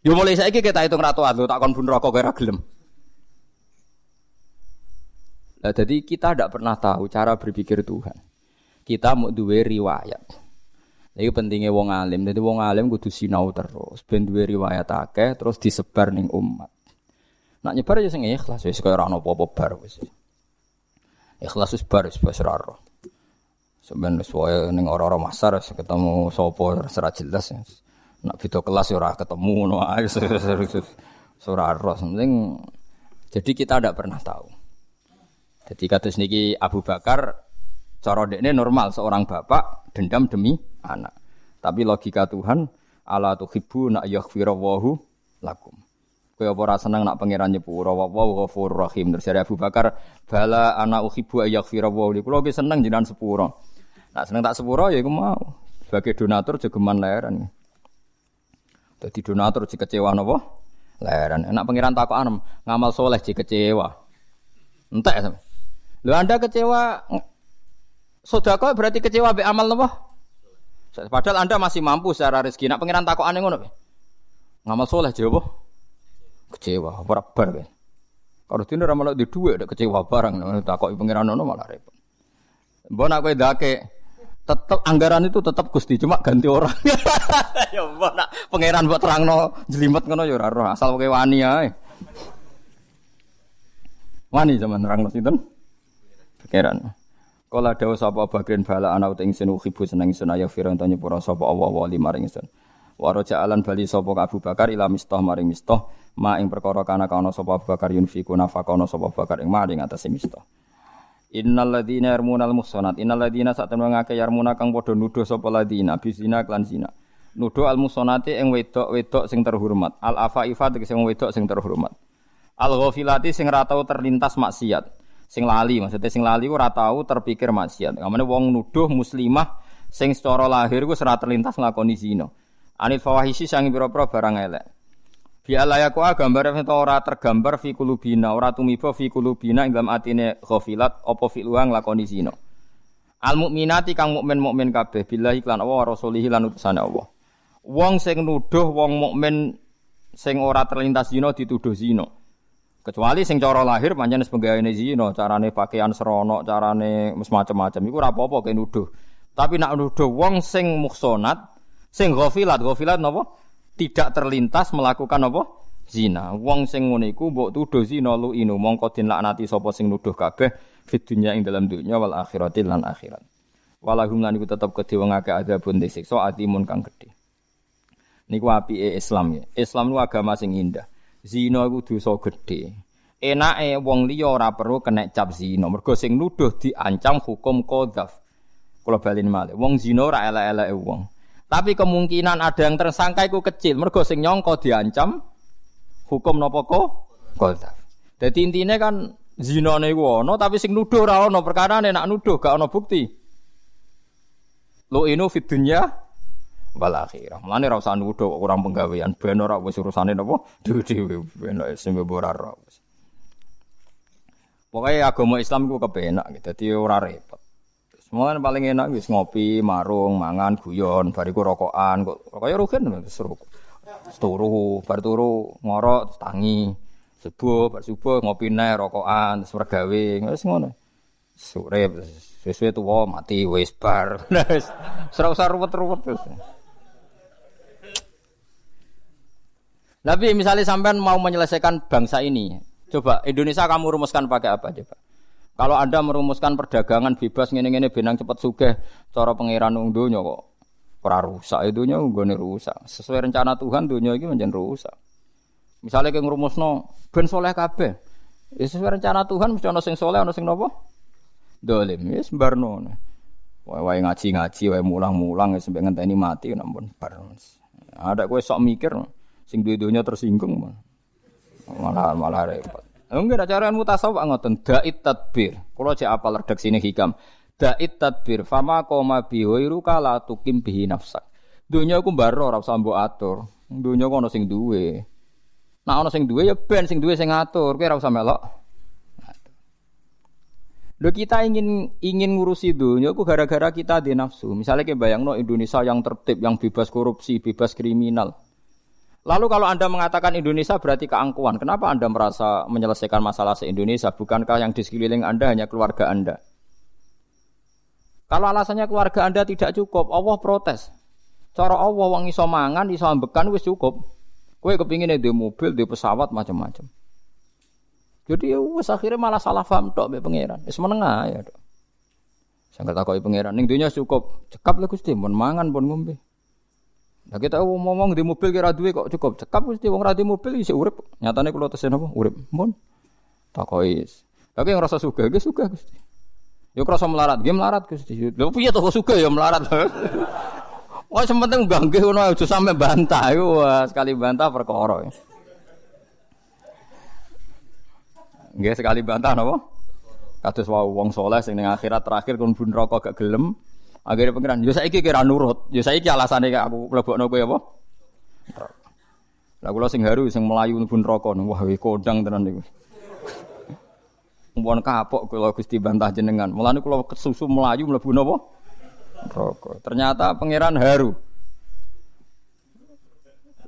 Yo mulai saiki kita hitung ratu atu tak kon neraka ora gelem. Nah, jadi kita tidak pernah tahu cara berpikir Tuhan. Kita mau duwe riwayat. Ini pentingnya wong alim. Jadi wong alim kudu sinau terus. Ben duwe riwayat akeh terus disebar ning umat. Nak nyebar ya sing ikhlas wis kaya ora ono apa-apa bar wis. Ikhlas wis bar wis wis ora ora. Sampeyan wis wae ning ora-ora masar ketemu sapa ora jelas. Nak video kelas ya ora ketemu ngono ae ora ora. Penting jadi kita tidak pernah tahu. Jadi kata niki Abu Bakar cara dekne normal seorang bapak dendam demi anak. Tapi logika Tuhan ala tuhibbu nak yaghfirallahu lakum. Kowe apa ora seneng nak pangeran nyepuro wa wa ghafurur rahim. Terus Abu Bakar, bala ana uhibbu ayaghfira wa li. Kulo seneng jenengan sepuro. Nak seneng tak sepuro ya iku mau. Sebagai donatur jogeman layaran. Dadi donatur jek kecewa napa? Layaran. Enak pangeran takokan ngamal soleh jek kecewa. Entek sampe. Lho Anda kecewa sedekah berarti kecewa be amal napa? Padahal Anda masih mampu secara rezeki. Nak pangeran takokane ngono. Ngamal soleh jawab kecewa ora bar kan kalau dino ora malah di dhuwit kecewa barang. Takoki pangeran ono malah repot. Mbok nak kowe dake tetap anggaran itu tetap Gusti cuma ganti orang. Ya mbok nak pangeran buat terangno jelimet ngono ya ora asal kowe wani ae. Wani zaman terangno sinten? Pangeran Kala dawa sapa bagian bala ana uta ingsun uhibu seneng ingsun ayo firang tanya pura sapa Allah wa maring ingsun. Wa alan bali sapa Abu Bakar ila mistah maring mistah ma ing perkara kana kana sapa Bakar yunfiku nafaqana sapa Bakar ing maring atase mista Innal ladzina yarmunal muhsanat. Innal ladzina satemene ngake yarmuna kang padha nuduh sapa ladzina bizina klan zina. Nuduh al muhsanati ing wedok-wedok sing terhormat. Al afaifa sing wedok sing terhormat. Al ghafilati sing ra tau terlintas maksiat. Sing lali maksudnya sing lali ora tau terpikir maksiat. Kamane wong nuduh muslimah sing secara lahir ku ora terlintas nglakoni zina anil fawahisi sangi pira-pira barang elek Bi alayaku gambar itu ora tergambar fi kulubina, ora tumiba fi kulubina ing dalam atine ghafilat apa fi luang lakoni zina. Al mukminati kang mukmin mukmin kabeh billahi lan Allah rasulih lan utusane Allah. Wong sing nuduh wong mukmin sing ora terlintas zina dituduh zina. Kecuali sing cara lahir pancen sebagaimana zina, carane pakaian serono, carane macam-macam iku ora apa-apa nuduh. Tapi nak nuduh wong sing muhsonat, sing ghafilat, ghafilat napa? Tidak terlintas melakukan apa? Zina. Wong sing ngene iku mbok tuduh zina lu inu mongko den laknati sapa sing nuduh kabeh fit dunya ing dalam dunya wal akhirati lan akhirat. Walahum lan iku tetep kedhe wong akeh adabun disiksa atimun kang gedhe. Niku apike Islam ya. Islam nu agama sing indah. zina iku dosa gedhe. Enake wong liya ora perlu kena cap zina, mergo sing nuduh diancam hukum qadzaf. Kula baleni malih, wong zina ora elek-eleke wong. Tapi kemungkinan ada yang tersangka iku kecil, mergo sing diancam hukum napa kok qadzaf. Dadi intine kan zina niku ana tapi sing nuduh ora ana, perkara nek nuduh gak ana bukti. Lo inu fit dunya wal akhirah. Mulane ora usah nuduh kurang penggawean ben ora wis urusane napa dhewe-dhewe ben sing ora ora. Pokoke agama Islam ku kepenak gitu, dadi ora repot. Semua paling enak wis ngopi, marung, mangan, guyon, bariku rokokan, kok rokoknya rugen seru. Turu, bar turu ngorok tangi. Subuh, bar subuh ngopi neh rokokan, terus regawe, wis ngono. Sore sesuai tuwa mati wis bar. Wis ora usah ruwet-ruwet terus. Tapi misalnya sampean mau menyelesaikan bangsa ini, coba Indonesia kamu rumuskan pakai apa coba? Kalau Anda merumuskan perdagangan bebas ngene-ngene benang cepat sugih, cara pangeran wong donya kok ora rusak itunya nggone rusak. Sesuai rencana Tuhan dunia iki menjadi rusak. Misalnya kayak ngrumusno ben soleh kabeh. Ya sesuai rencana Tuhan mesti ana sing soleh ana sing napa? Dolim. Ya sembarno. Wae ngaji-ngaji, wae mulang-mulang ya sampai ngenteni mati nampun bar. Ada kowe sok mikir sing duwe-dunya tersinggung malah malah repot. Enggak ada cara mutasawuf ngoten dait tadbir. Kalau cek apal redaksi ini hikam. Dait tadbir fama koma bihoiru kala tukim bihi nafsak. Dunia aku mbaro ora usah mbok atur. Dunia kok ana sing duwe. Nah ana sing ya ben sing duwe sing ngatur. Kowe ora usah melok. Lo kita ingin ingin ngurusi dunia aku gara-gara kita di nafsu. Misalnya kayak bayang no Indonesia yang tertib, yang bebas korupsi, bebas kriminal. Lalu kalau Anda mengatakan Indonesia berarti keangkuhan, kenapa Anda merasa menyelesaikan masalah se-Indonesia? Bukankah yang di sekeliling Anda hanya keluarga Anda? Kalau alasannya keluarga Anda tidak cukup, Allah protes. Cara Allah wong iso mangan, iso ambekan wis cukup. Kowe kepingin di mobil, di pesawat macam-macam. Jadi ya wis akhirnya malah salah paham tok mbek pangeran. Wis menengah ya, Dok. Saya takoki pangeran, ning dunya cukup. Cekap lho Gusti, pun mangan pun ngombe. Nah kita ngomong di mobil kira duit kok cukup cekap mesti wong ra di mobil isi urip. Nyatane kula tesen apa? Urip. Mun. Takoki. Tapi yang rasa suka, ge suka Gusti. Yo krasa melarat, ge melarat Gusti. Lho piye to suka ya melarat. Wah, sementing gangge ngono aja sampe bantah. Wah, sekali bantah perkara. Nggih sekali bantah napa? Kados wau wong soleh sing ning akhirat terakhir kon bun rokok gak gelem, Akhirnya pengiran, yo saiki kira nurut, yo saiki alasane aku mlebokno kowe apa? Lah kula sing haru sing melayu pun rokok, wah we kodang tenan niku. Mumpun kapok kula Gusti bantah jenengan. Mulane kula kesusu melayu mlebu napa? Rokok. Ternyata pangeran haru.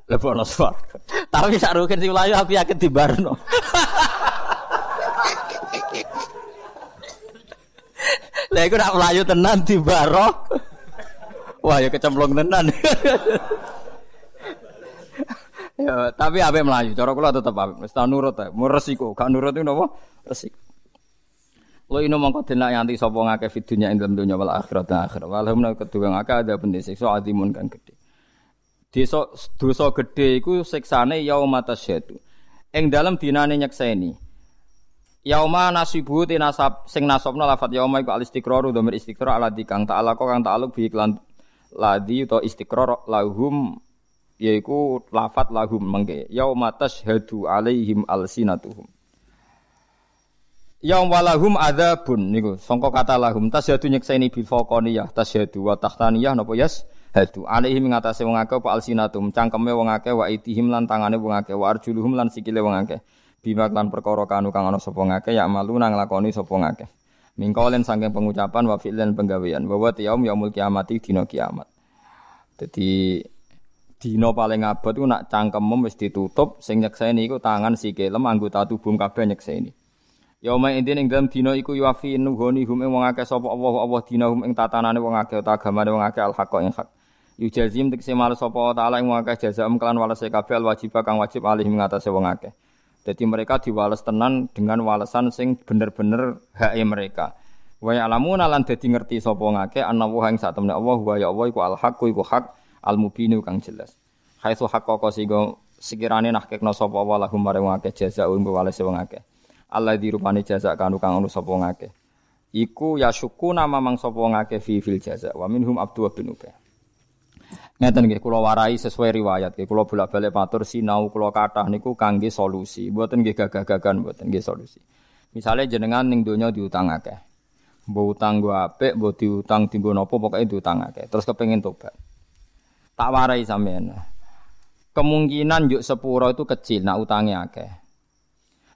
Lebokno swarga. Tapi sak rugen sing melayu aku yakin dibarno. Lah iku nak mlayu tenan di barok. Wah ya kecemplung tenan. ya, tapi ape mlayu, cara kula tetep ape. Wis ta nurut mau resiko, gak nurut itu napa? Resiko. Lo ino mongko denak yanti sapa ngake fidunya ing dalem dunya wal akhirat akhirat. Walhamna kedua ngake ada pendisi so adimun kan gede. Dosa dosa gede iku siksane yaumata syaitu. Ing dalam dinane nyekseni. Yauma nasibu ti nasab sing nasabna lafat yauma iku al istiqraru dhamir istiqrar ala kang ta'ala kang ta'aluk bi iklan ladi to istiqrar lahum yaiku lafat lahum mengke yauma tashhadu alaihim alsinatuhum. Yaum walahum adzabun niku sangka kata lahum tasyhadu nyekseni bil faqaniyah tasyhadu wa tahtaniyah napa yas hadu alaihim ngatasé wong akeh apa alsinatum cangkeme wong akeh wa itihim lan tangane wong akeh wa arjuluhum lan sikile wong akeh bima lan perkara kanu kang ana sapa ngake ya malu nang lakoni sapa ngake Mingkolen saking pengucapan wa fi'lan penggawean bahwa yaum yaumul kiamati dina kiamat. Jadi dina paling abot ku nak cangkemem wis ditutup sing nyekseni iku tangan sikilem anggota tubuh kabeh nyekseni. Yauma idin ing dalam dina iku yuafi nuhoni hum ing wong akeh sapa Allah Allah dina hum ing tatanane wong akeh utawa agamane wong akeh al haqq ing hak. Yujazim tekse males sapa taala ing wong akeh jazaam kelan walase kabeh al wajib kang wajib alih ing atase wong. Jadi mereka diwales tenan dengan walesan sing bener-bener hak mereka. Wa ya'lamuna lan dadi ngerti sapa ngake ana wa ing sak temne Allah wa ya Allah iku al haqq iku hak al mubinu kang jelas. Haitsu haqqaqa sigo sekirane nahkekno sapa wa lahum marang wong akeh jazaa'un walase wong akeh. Allah dirupani jaza kanu kang ono sapa ngake. Iku ya syuku nama mang sapa ngake fi fil jaza wa minhum Abdul bin Ubay. Ngeten nggih kula warai sesuai riwayat nggih kula bolak-balik matur sinau kula kathah niku kangge solusi, mboten nggih gagah-gagahan mboten nggih solusi. Misalnya jenengan ning donya diutang akeh. Mbok utang gua apik, mbok diutang dienggo napa pokoke diutang akeh. Terus kepengin tobat. Tak warai sampean. Kemungkinan yuk sepuro itu kecil, nak utangnya akeh.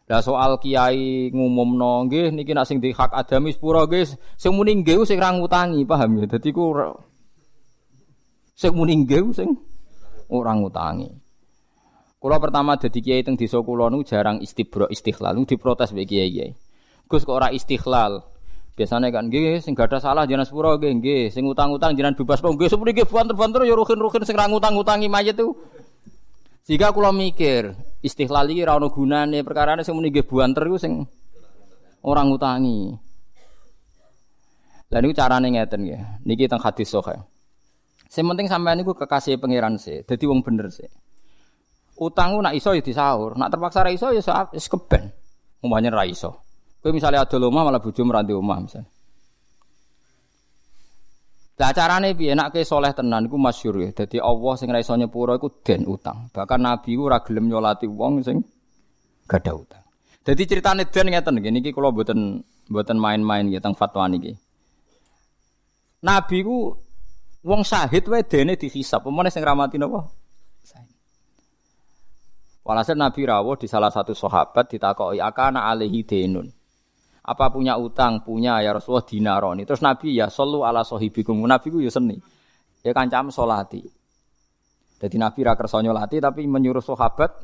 Lah soal kiai ngumumno nggih niki nak sing di hak adami sepuro nggih sing muni nggih sing ra paham ya. Dadi ku sing muni nggih sing ora ngutangi. Kula pertama dadi kiai teng desa kula nu jarang istibro istighlal nu diprotes mbek kiai-kiai. Gus kok ora istighlal. Biasanya kan nggih sing gadah salah jenengan sepuro nggih nggih sing utang-utang jenengan bebas kok nggih sepuro nggih banter-banter ya ruhin-ruhin sing ra ngutang-utangi mayit itu. Jika kula mikir, Istiqlal iki ora ono gunane, perkarane sing muni nggih buanter iku sing orang ngutangi. Lah niku carane ngeten nggih. Niki teng hadis sahih. Sing penting sampean niku kekasih pangeran sih, dadi wong bener sih. Utang nak iso ya disaur, nak terpaksa ra iso ya wis keben. Umpamane ra iso. Kowe misalnya ada omah malah bojo meranti omah misalnya. Lah carane piye nek soleh tenan iku masyhur ya. Dadi Allah sing ra iso nyepuro iku den utang. Bahkan Nabi ku ora gelem nyolati wong sing gak ada utang. Dadi ceritane den ngeten nggih niki kula mboten mboten main-main nggih teng fatwa niki. Nabi ku wong syahid wae dene dihisab. Pemene sing ramati napa? Walhasil Nabi rawuh di salah satu sahabat ditakoki akana alaihi denun. Apa punya utang? Punya ya Rasulullah dinaroni. Terus Nabi ya solu ala sohibikum. Nabi ku ya seni. Ya kancam solati. Jadi Nabi ra kersa nyolati tapi menyuruh sahabat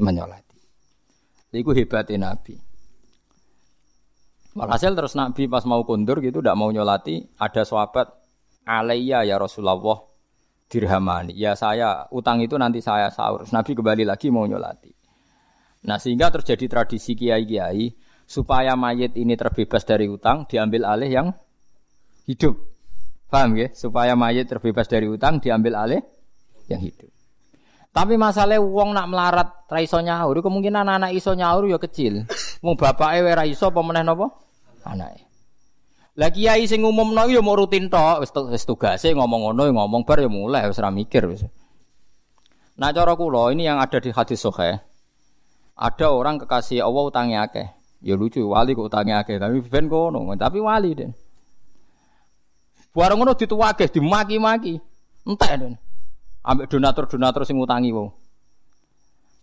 menyolati. Iku hebatnya Nabi. Walhasil terus Nabi pas mau kundur gitu tidak mau nyolati, ada sahabat alaiya ya Rasulullah dirhamani. Ya saya utang itu nanti saya sahur. Nabi kembali lagi mau nyolati. Nah sehingga terjadi tradisi kiai-kiai supaya mayit ini terbebas dari utang diambil alih yang hidup. Paham ya? Supaya mayit terbebas dari utang diambil alih yang hidup. Tapi masalah wong nak melarat ra iso kemungkinan anak iso nyaur ya kecil. Wong bapake ora iso apa meneh? Anake. Lah kiai sing umumno ya mau rutin tok, wis wis tugase ngomong ngono ya ngomong bar ya mulai wis ora mikir wis. Nah cara kula ini yang ada di hadis sahih. Ada orang kekasih Allah utangnya akeh. Ya lucu, wali kok utangnya akeh, tapi ben kono, tapi wali den. Barang ngono dituwake, dimaki-maki. Entek den. Ambek donatur-donatur sing utangi wong.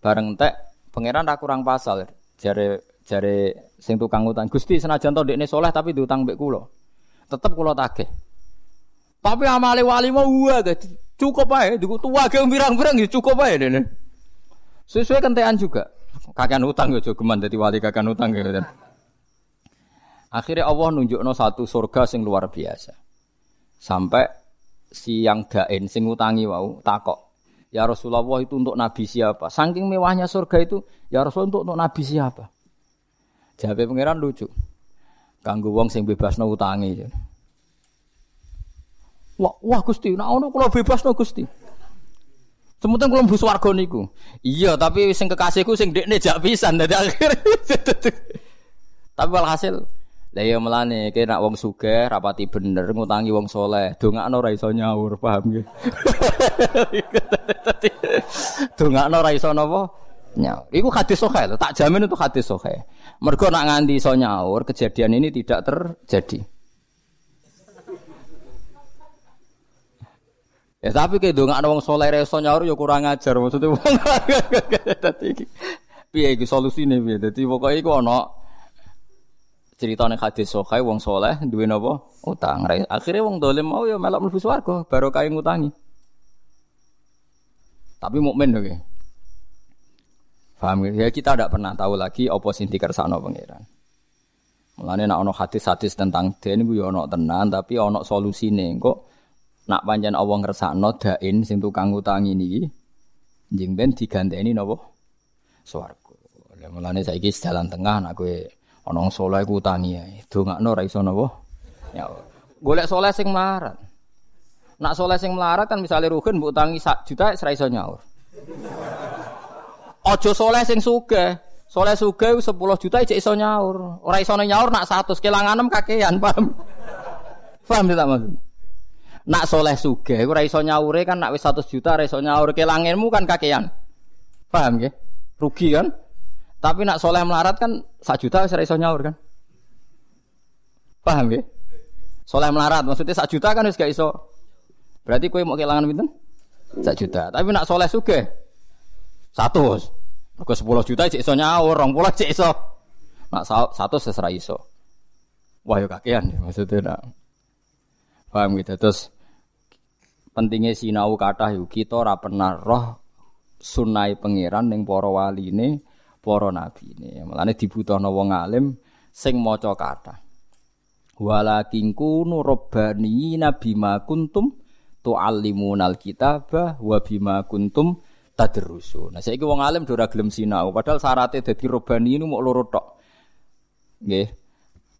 Bareng entek, pangeran ra kurang pasal. Jare jare sing tukang utang, Gusti senajan to ndekne soleh tapi diutang mbek kula. Tetep kula tagih. Tapi amale wali mau wae cukup ae, diku tuwake pirang-pirang ya cukup ae dene. Sesuai kentean juga. Kakean utang yo jogeman dadi wali kakean utang ya. Akhirnya Allah nunjukno satu surga sing luar biasa. Sampai si yang sing utangi wau takok. Ya Rasulullah itu untuk nabi siapa? Saking mewahnya surga itu, ya Rasul untuk, untuk nabi siapa? Jawab pangeran lucu. Kanggo wong sing bebasno utangi. Wah, wah Gusti, nah ono kula bebasno Gusti. Sementing kula mlebu swarga niku. Iya, tapi sing kekasihku sing dekne jak pisan dadi akhir. tapi walhasil lah ya melane kene nak wong sugih rapati bener ngutangi wong soleh, dongakno ora iso nyaur, paham nggih. dongakno ora iso napa? Nyaur. Iku hadis sahih lho, tak jamin itu hadis sahih. Mergo nak nganti iso nyaur, kejadian ini tidak terjadi. Ya tapi kayak dong ada wong soleh reso nyaur ya kurang ajar maksudnya wong dadi piye iki solusine piye dadi pokoke iku cerita ning hadis sokai wong soleh duwe napa utang. Akhirnya wong dolim mau ya melok mlebu swarga barokah ngutangi. Tapi mukmin oke. Paham ya kita tidak pernah tahu lagi apa sing dikersakno pangeran. Mulane nek ana hadis-hadis tentang den iku ya ana tenan tapi ana solusine. Kok nak pancen Allah ngersakno dain sing tukang ngutangi niki njing ben diganteni napa? Swarga. Mulane saiki jalan tengah nak kowe Ana saleh ku utangi ae. Dongakno ora iso napa? Ya. Golek saleh sing melarat. Nak saleh sing melarat kan misalnya Ruhin mbok utangi 1 juta ora iso nyaur. Aja saleh sing sugih. Saleh sugih 10 juta ijek iso nyaur. Ora iso nyaur nak 100 kelanganem kakean, paham? Paham tidak maksud? Nak soleh sugih ora iso nyaure kan nak wis 100 juta ora iso nyaur kelangenmu kan kakean. Paham nggih? Rugi kan? Tapi nak soleh melarat kan sak juta wis iso nyaur kan. Paham ya? Soleh melarat maksudnya sak juta kan wis gak iso. Berarti kowe mau kehilangan pinten? Sak juta. Tapi nak soleh suge satu. Mergo 10 juta cek iso nyaur, 20 cek iso. Nak satu sesera iso. Wah yo kakean ya maksudnya nak. Paham gitu. Terus pentingnya sinau kata yuk kita ora pernah roh sunai pangeran ning para waline para ini. Mulane dibutuhno wong alim sing maca kata. Walakin kunu rabbani nabi ma kuntum tuallimunal kitaba wa bima kuntum tadrusu. Nah saiki wong alim ora gelem sinau padahal syaratnya dadi robbani ini mau loro tok. Nggih.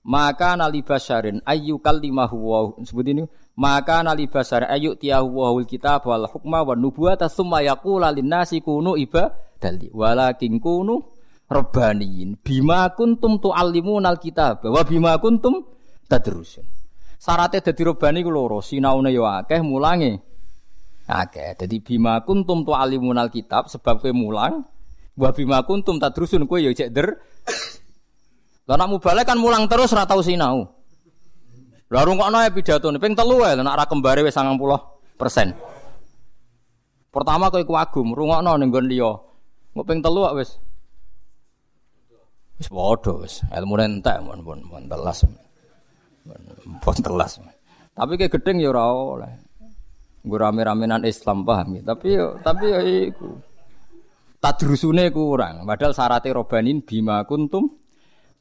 Maka nali basyarin ayu kalimahu wa sebut ini maka nali basyarin ayu tiyahu wa kitab wal hukma wan nubuwata summa yaqula lin nasi kunu ibadali walakin kunu Rabbaniin bima kuntum tuallimunal kitab wa bima kuntum tadrusun. Syaratnya dadi robani ku loro, sinaune yo akeh, mulange akeh. Dadi bima kuntum tuallimunal kitab sebab kowe mulang, wa bima kuntum tadrusun kowe yo cek der. Lah nak kan mulang terus ora tau sinau. Lah rungokno ya pidatone ping telu wae nak ra kembare wis 90%. Pertama kowe ku agum, rungokno ning nggon liya. Engko ping telu wis Wis padha wis, ilmune entek mon pun telas. Pun telas. Tapi kayak gedeng ya ora oleh. Gue rame-ramenan Islam paham ya. Tapi yo tapi yo iku. Tadrusune kurang. Padahal syaratnya robanin bima kuntum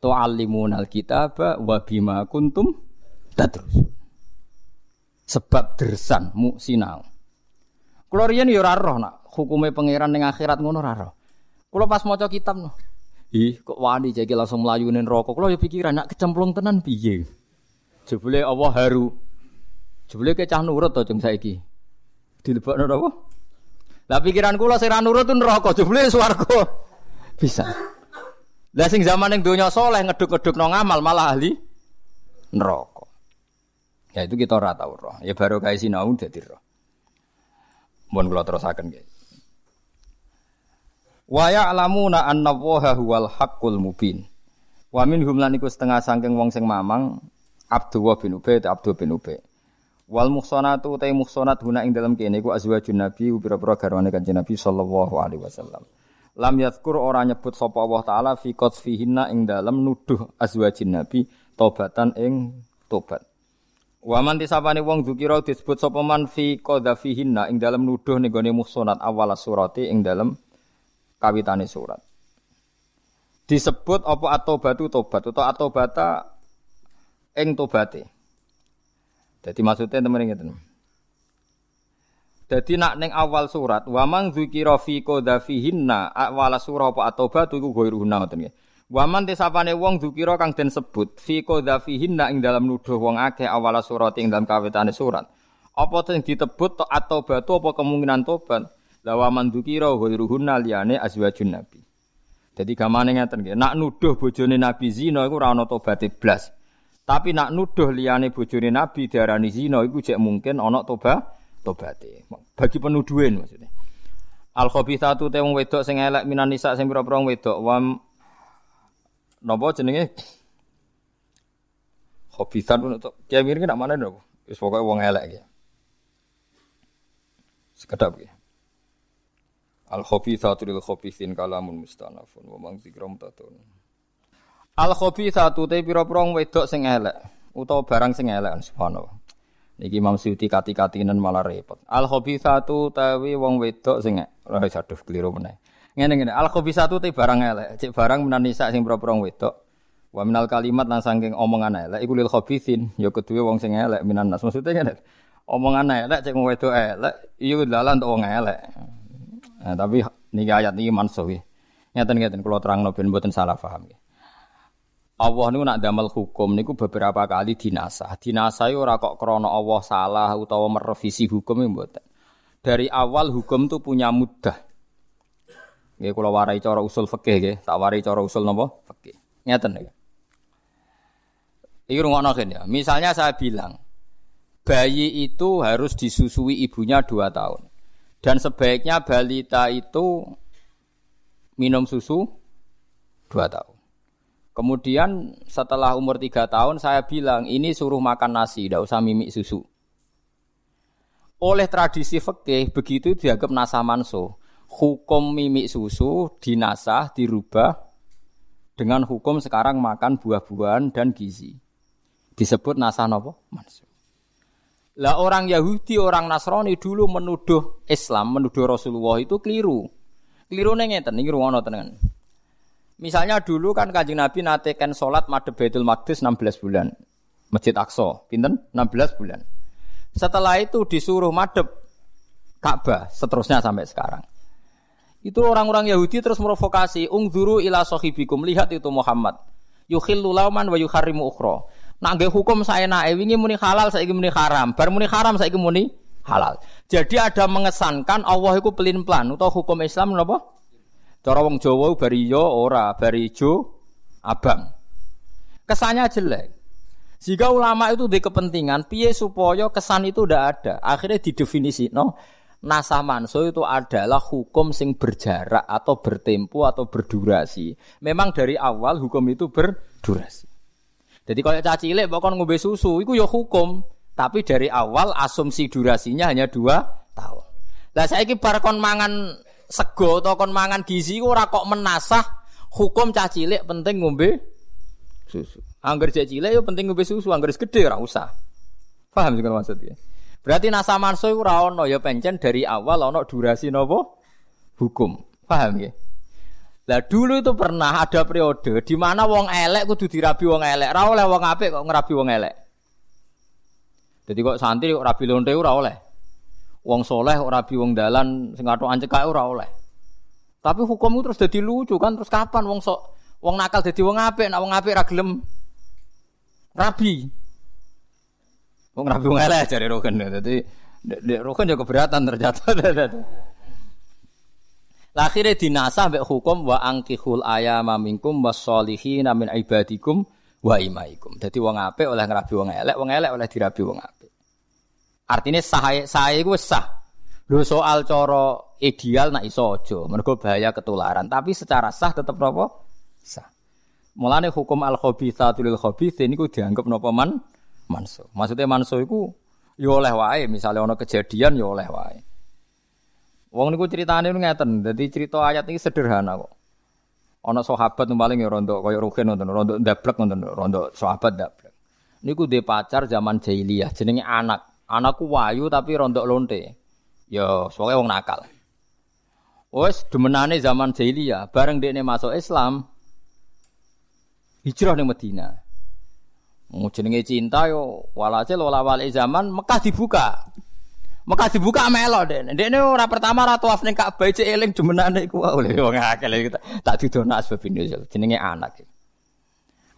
tu'allimunal kitaba wa bima kuntum tadrusun. Sebab dersan mu sinau. Kulo riyen yo ora roh nak hukume pangeran ning akhirat ngono ora roh. Kulo pas maca kitab no. Ih, kok wani jadi langsung melayunin rokok. Kalau ya pikiran nak kecemplung tenan piye? Jebule Allah haru. Jebule ke cah nurut to saiki. Dilebokno apa? Lah pikiran kula sing ra nurut tuh neraka, jebule swarga. Bisa. Lah sing zaman ning donya soleh ngeduk-ngeduk no ngamal malah ahli neraka. Ya itu kita ora tau roh. Ya baru kayak sinau dadi roh. Mohon kula terusaken guys. Wa ya'lamuna anna Allaha huwal haqqul mubin. Wa minhum lan iku setengah saking wong sing mamang Abdullah bin Ubay Abdul bin Ubay. Wal muhsanatu ta muhsanat guna ing dalam kene iku azwajun nabi pira-pira garwane kanjeng Nabi sallallahu alaihi wasallam. Lam yadhkur ora nyebut sapa Allah taala fi qadfihinna ing dalam nuduh azwajin nabi tobatan ing tobat. Wa man tisapane wong dzukira disebut sapa man fi qadfihinna ing dalam nuduh ning gone muhsanat awal surati ing dalam kawitane surat. Disebut apa atobatu tobat atau atobata ing tobate. Jadi maksudnya teman ngeten. Jadi nak neng awal surat, waman dzikira fi qadhafihinna awal surah apa atobatu iku ghairuhunna ngoten nggih. Waman tesapane wong dzikira kang den sebut fi qadhafihinna ing dalam nuduh wong akeh awal surat ing dalam kawitane surat. Apa sing ditebut atau batu apa kemungkinan tobat? Lawa mandukira ghairuhunna liyane azwajun nabi. Jadi gamane ngeten nggih, nak nuduh bojone nabi zina iku ora ana tobaté blas. Tapi nak nuduh liyane bojone nabi diarani zina iku jek mungkin ana toba tobate. Bagi penuduhan maksudnya. Al khabithatu te wong wedok sing elek minan nisa sing pira-pira wedok wam napa jenenge khabithat untuk kiai mirip nak mana napa wis pokoke wong elek ya. Sekedap ya. Al khabithatu lil khabithin kalamun mustanafun wa mang zikra mutatun. Al satu te pira-pira wedok sing elek utawa barang sing elek subhanallah. Niki Imam Suyuti kati-katinen malah repot. Al satu tawi wong wedok sing ora aduh keliru meneh. Ngene ngene, al satu te barang elek, cek barang menanisa sing pira-pira wedok. Wa minal kalimat lan saking omongan elek iku lil khabithin, ya kedue wong sing elek minan nas. Maksudnya ngene. Omongan elek cek wedok elek, iya dalan untuk wong elek. Nah, tapi niki ayat niki mansuh. Ngeten-ngeten kula terangno ben mboten salah paham. Ya. Allah niku nak damel hukum niku beberapa kali dinasah. Dinasah ora kok krana Allah salah utawa merevisi hukum mboten. Dari awal hukum itu punya mudah. Nggih kula warai cara usul fikih nggih, tak warai cara usul napa? Fikih. Ngeten nggih. Iki rungokno ya. Misalnya saya bilang bayi itu harus disusui ibunya dua tahun. Dan sebaiknya balita itu minum susu dua tahun. Kemudian setelah umur tiga tahun saya bilang ini suruh makan nasi, tidak usah mimik susu. Oleh tradisi fikih begitu dianggap nasah manso. Hukum mimik susu dinasah dirubah dengan hukum sekarang makan buah-buahan dan gizi. Disebut nasah nopo manso. Lah orang Yahudi, orang Nasrani dulu menuduh Islam, menuduh Rasulullah itu keliru. Keliru ngeten, ini ruang tenan. Misalnya dulu kan kanjeng Nabi natekan sholat madhab Baitul Maqdis 16 bulan. Masjid Aqsa, pinten? 16 bulan. Setelah itu disuruh madhab Ka'bah, seterusnya sampai sekarang. Itu orang-orang Yahudi terus merovokasi, ungzuru ila sahibikum, lihat itu Muhammad. Yukhillu lauman wa yuharrimu ukhra. Nak hukum saya nae wingi muni halal saya muni haram, bar muni haram saya muni halal. Jadi ada mengesankan Allah itu pelin plan atau hukum Islam napa? Cara wong Jawa bariyo ora, barijo abang. Kesannya jelek. Jika ulama itu di kepentingan, piye supaya kesan itu tidak ada. Akhirnya didefinisi, no, nasah manso itu adalah hukum sing berjarak atau bertempo atau berdurasi. Memang dari awal hukum itu berdurasi. Jadi kalau caci cilik bahkan ngombe susu, itu ya hukum. Tapi dari awal asumsi durasinya hanya dua tahun. Lah saya ini kon mangan sego atau kon mangan gizi ora kok menasah hukum cah cilik penting ngombe susu. Angger cah cilik yo penting ngombe susu, angger gede ora usah. Paham sih maksudnya? Berarti nasa manso iku ora ono ya pencen dari awal ono durasi nopo hukum. Paham ya? Lah dulu itu pernah ada periode di mana wong elek kudu dirabi wong elek, ora oleh wong apik kok ngerabi wong elek. Jadi kok santri kok rabi lonte ora oleh. Wong soleh ora bi wong dalan sing atok ancek ora oleh. Tapi hukum itu terus jadi lucu kan terus kapan wong sok wong nakal jadi wong apik, nak wong apik ra gelem rabi. Wong rabi wong elek jare roken. Dadi roken juga keberatan ternyata. Lah akhirnya dinasah mbek hukum wa angkihul ayama minkum wasolihina min ibadikum wa imaikum. Jadi wong apik oleh ngrabi wong elek, wong elek oleh dirabi wong apik. Artinya sah sah iku sah. Lho soal coro ideal nak iso aja, mergo bahaya ketularan. Tapi secara sah tetap napa? Sah. Mulane hukum al khabithatu lil khabithin niku dianggap napa man manso. Maksudnya manso iku ya oleh wae, misalnya ana kejadian ya oleh wae. Wong niku ceritane ngeten, dadi cerita ayat ini sederhana kok. Ana sahabat paling ya rondo kaya rugen nonton, rondo ndablek nonton, rondo sahabat ndablek. Niku de pacar zaman jahiliyah jenenge anak. Anakku wayu tapi rontok lonte. Ya, soalnya wong nakal. Wes demenane zaman jahiliyah, bareng dekne masuk Islam, hijrah ning Madinah. Mau jenenge cinta yo walhasil wala wali zaman Mekah dibuka. Mekah dibuka melo dek. Dekne ora pertama ra tawaf ning Ka'bah eling demenane iku oleh wong akeh tak didono asbab jenenge anak.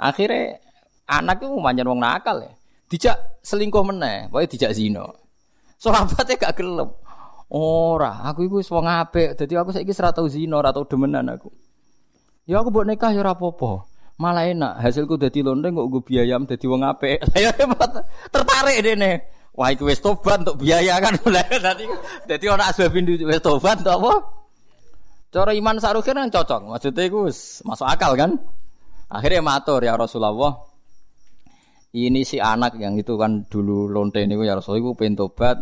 Akhirnya anak itu manjan wong nakal ya. Dijak selingkuh meneh, pokoke dijak zina. Sahabate gak gelem. Ora, aku iku wis wong apik, dadi aku saiki ora tau zina, ora tau demenan aku. Ya aku mbok nikah ya ora apa-apa. Malah enak, hasilku dadi lonte kok nggo biayam dadi wong apik. Ya tertarik dene. Wah iku wis tobat untuk biaya kan. Dadi dadi ora asbab wis tobat untuk apa? Cara iman sarukin kan cocok. Maksudnya iku masuk akal kan? Akhirnya matur ya Rasulullah, ini si anak yang itu kan dulu lonte ini ya Rasul itu pentobat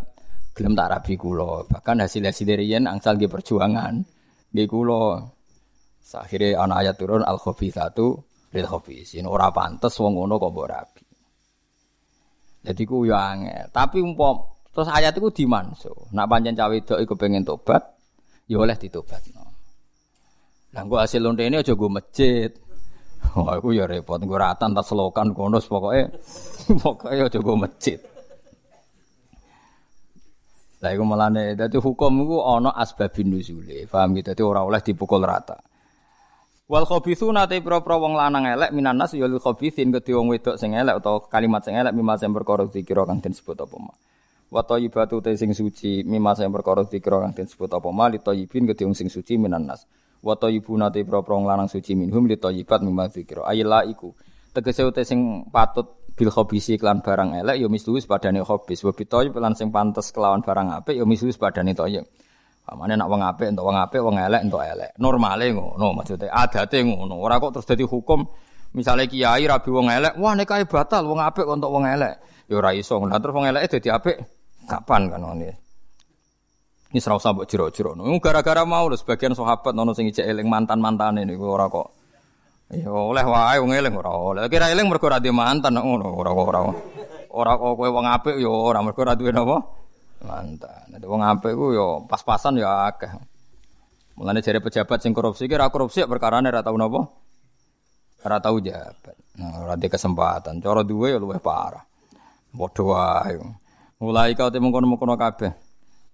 gelem tak rabi kulo bahkan hasil hasil dari yen angsal di perjuangan di kulo akhirnya anak ayat turun al satu lil khabisin. Ora pantes wong ngono kok mbok rabi. Jadi ku yo angel. Tapi umpam terus ayat iku dimanso. Nak pancen cawe wedok iku pengen tobat, ya oleh ditobatno. Lah gua hasil lonte ini aja gue masjid. Wah, aku ya repot gue ratan tak selokan konus pokoknya pokoknya aja gue masjid. Lah iku melane dadi hukum iku ana asbabin nuzule. Paham gitu? Dadi ora oleh dipukul rata. Wal khabithu nate pro-pro wong lanang elek minanas ya lil khabithin kedhe wong wedok sing elek utawa kalimat sing elek mimma sing perkara dikira kang den sebut apa ma. Wa thayyibatu te sing suci mimma sing perkara dikira kang den sebut apa ma li thayyibin kedhe wong sing suci minanas. Wa thayyibuna te pro-pro lanang suci minhum li thayyibat mimma dikira. Ayla iku. Tegese te sing patut bil khobisi kelan barang elek ya mislu padane khobis. Wa bitoy lan sing pantes kelawan barang apik ya mislu padane toyib Pamane nak wong apik entuk wong apik wong elek entuk elek. Normale ngono maksudnya adate ngono. Ora kok terus dadi hukum misalnya kiai rabi wong elek wah nikahe batal wong apik untuk wong elek. Ya ora iso. Ngono terus wong elek dadi apik kapan kan ngene ini serau sabuk jero-jero. Gara-gara mau lho sebagian sahabat nono sing ijek eling mantan-mantane niku ora kok Ya oleh wae wong eling ora oleh. Kira eling mergo ora mantan ngono ora ora. Ora kok kowe wong apik ya ora mergo ora duwe? Mantan. Nek wong apik ku ya pas-pasan ya akeh. Mulane jare pejabat sing korupsi kira korupsi perkara ora tau napa? Ora tau jabat. Nah, ora di kesempatan. Cara duwe ya luwih parah. Padha wae. Mulai kau temu kono-kono kabeh.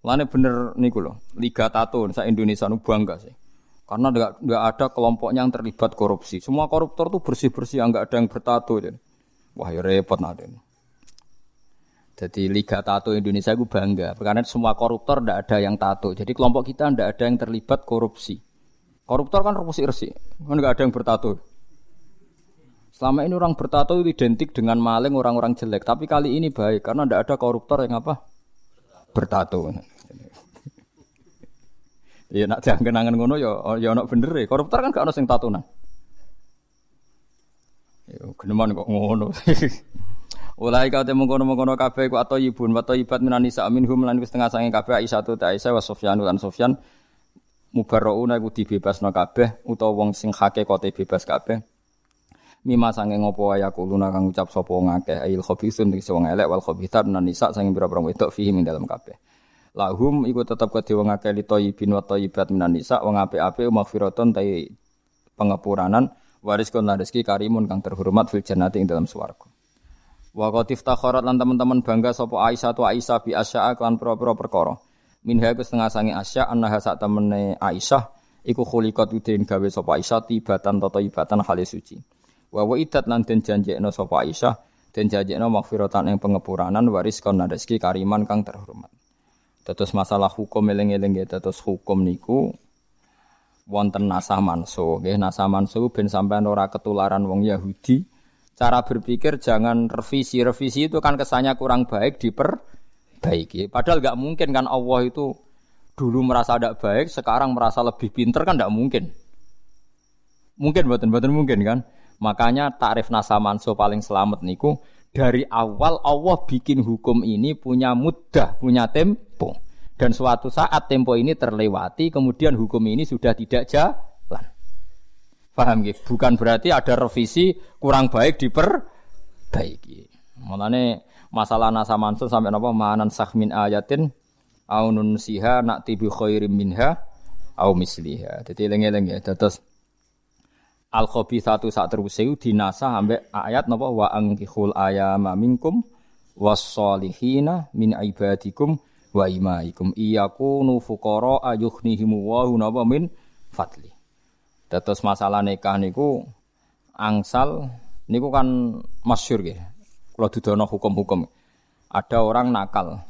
Mulane bener niku lho, Liga Tato sak Indonesia nu bangga sih. Karena nggak ada kelompoknya yang terlibat korupsi. Semua koruptor tuh bersih-bersih, nggak ada yang bertato. Wah ya repot nanti. Jadi Liga Tato Indonesia itu bangga. Karena semua koruptor tidak ada yang tato. Jadi kelompok kita tidak ada yang terlibat korupsi. Koruptor kan korupsi resik. Kan nggak ada yang bertato. Selama ini orang bertato itu identik dengan maling orang-orang jelek. Tapi kali ini baik karena tidak ada koruptor yang apa? Bertato. Iya nak jangan kenangan ngono ya ya ono bener e. Koruptor kan gak ono sing tatunan. Ya geneman kok ngono. Ulai kau temu kono kono kafe ku atau ibun atau ibat minani sa minhum lan wis tengah sange kafe Aisyah tu Aisyah wa Sofyan lan Sofyan mubarrauna iku dibebasno kabeh utawa wong sing kote bebas kabeh. Mima sange ngopo ya kuluna kang ucap sapa ngakeh ail khabisun sing wong elek wal khabithat nan nisa sange pira-pira wedok fihi ing dalam kabeh. Lahum iku tetep kedhe wong akeh li thayyibin wa thayyibat minan nisa wong apik-apik maghfiratun ta pengapuranan waris kon rezeki karimun kang terhormat fil jannati ing dalam swarga. Wa qatif takharat lan teman-teman bangga sapa Aisyah tu Aisyah bi asya'a kan pira-pira perkara. Minha setengah sange Asya annaha sak temene Aisyah iku khuliqat udin gawe sapa Aisyah tibatan tata ibatan hale suci wa wa idat lan den janjekno sapa Aisyah den janjekno maghfiratan ing pengepuranan waris kon rezeki kariman kang terhormat Terus masalah hukum eling-eling ya, terus hukum niku wonten nasah manso, nggih nasah manso ben sampean ora ketularan wong Yahudi. Cara berpikir jangan revisi, revisi itu kan kesannya kurang baik diperbaiki. Padahal nggak mungkin kan Allah itu dulu merasa tidak baik, sekarang merasa lebih pinter kan tidak mungkin. Mungkin buatan buatan mungkin kan. Makanya tarif nasa manso paling selamat niku dari awal Allah bikin hukum ini punya mudah, punya tempo. Dan suatu saat tempo ini terlewati, kemudian hukum ini sudah tidak jalan. Paham gitu? Bukan berarti ada revisi kurang baik diperbaiki. Mulane masalah nasa mansun sampai napa manan sahmin ayatin aunun siha nak tibi khairim minha au misliha. Jadi lengi-lengi ya. Terus al satu saat teruseu dinasa ambek ayat napa wa angkihul ayama minkum wassolihina min ibadikum wa imaikum iyakunu fuqara ayuhnihimu wa napa min fadli. Terus masalah nikah niku angsal niku kan masyhur nggih. Kula dudono hukum-hukum. Ada orang nakal.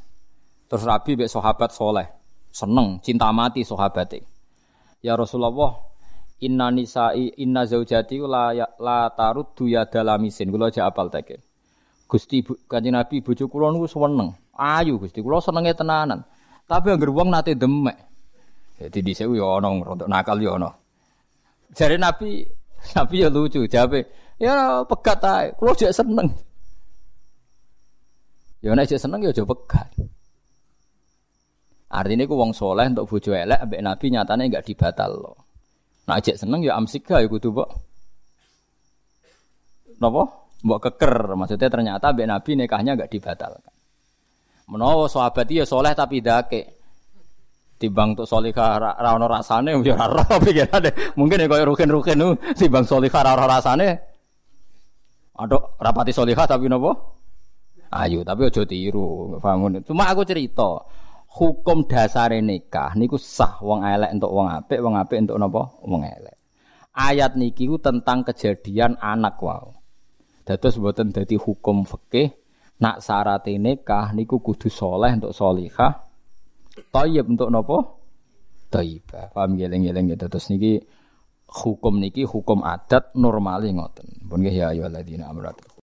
Terus Rabi mbek sahabat soleh, seneng, cinta mati sahabate. Ya Rasulullah, Inna nisa'i inna zaujati la ya, la taruddu ya dalamisin. Kula aja apal teke. Gusti Kanjeng Nabi bojo kula niku seneng. Ayu Gusti kula senenge tenanan. Tapi anggere wong nate demek. Jadi dhisik yo ana rodok nakal yo ana. Jare Nabi Nabi ya lucu jabe. Ya pegat ae. Kula jek seneng. Ya nek jek seneng ya aja pegat. Artinya ku wong soleh untuk bojo elek ambek Nabi nyatane enggak dibatal loh. Nah ajak seneng ya amsika ya kudu kok. napa? Mbok keker. Maksudnya ternyata mbek Nabi nikahnya enggak dibatalkan. Menawa sahabat ya soleh tapi dake. Timbang untuk solihah ra ra ono rasane ya ora roh pikirane. Mungkin ya koyo rukin-rukin timbang solihah ra ono rasane. Aduh, rapati solihah tapi napa? Ayo, tapi aja tiru, paham Cuma aku cerita, hukum dasar nikah niku sah wong elek untuk wong apik, wong apik untuk napa? Wong elek. Ayat niki ku tentang kejadian anak wow. Dados mboten dadi hukum fikih nak syarat nikah niku kudu soleh untuk solihah. Thayyib untuk napa? Thayyibah. Paham geleng-geleng gitu. Terus niki hukum niki hukum adat normali ngoten. Pun ya ayyuhalladzina amanu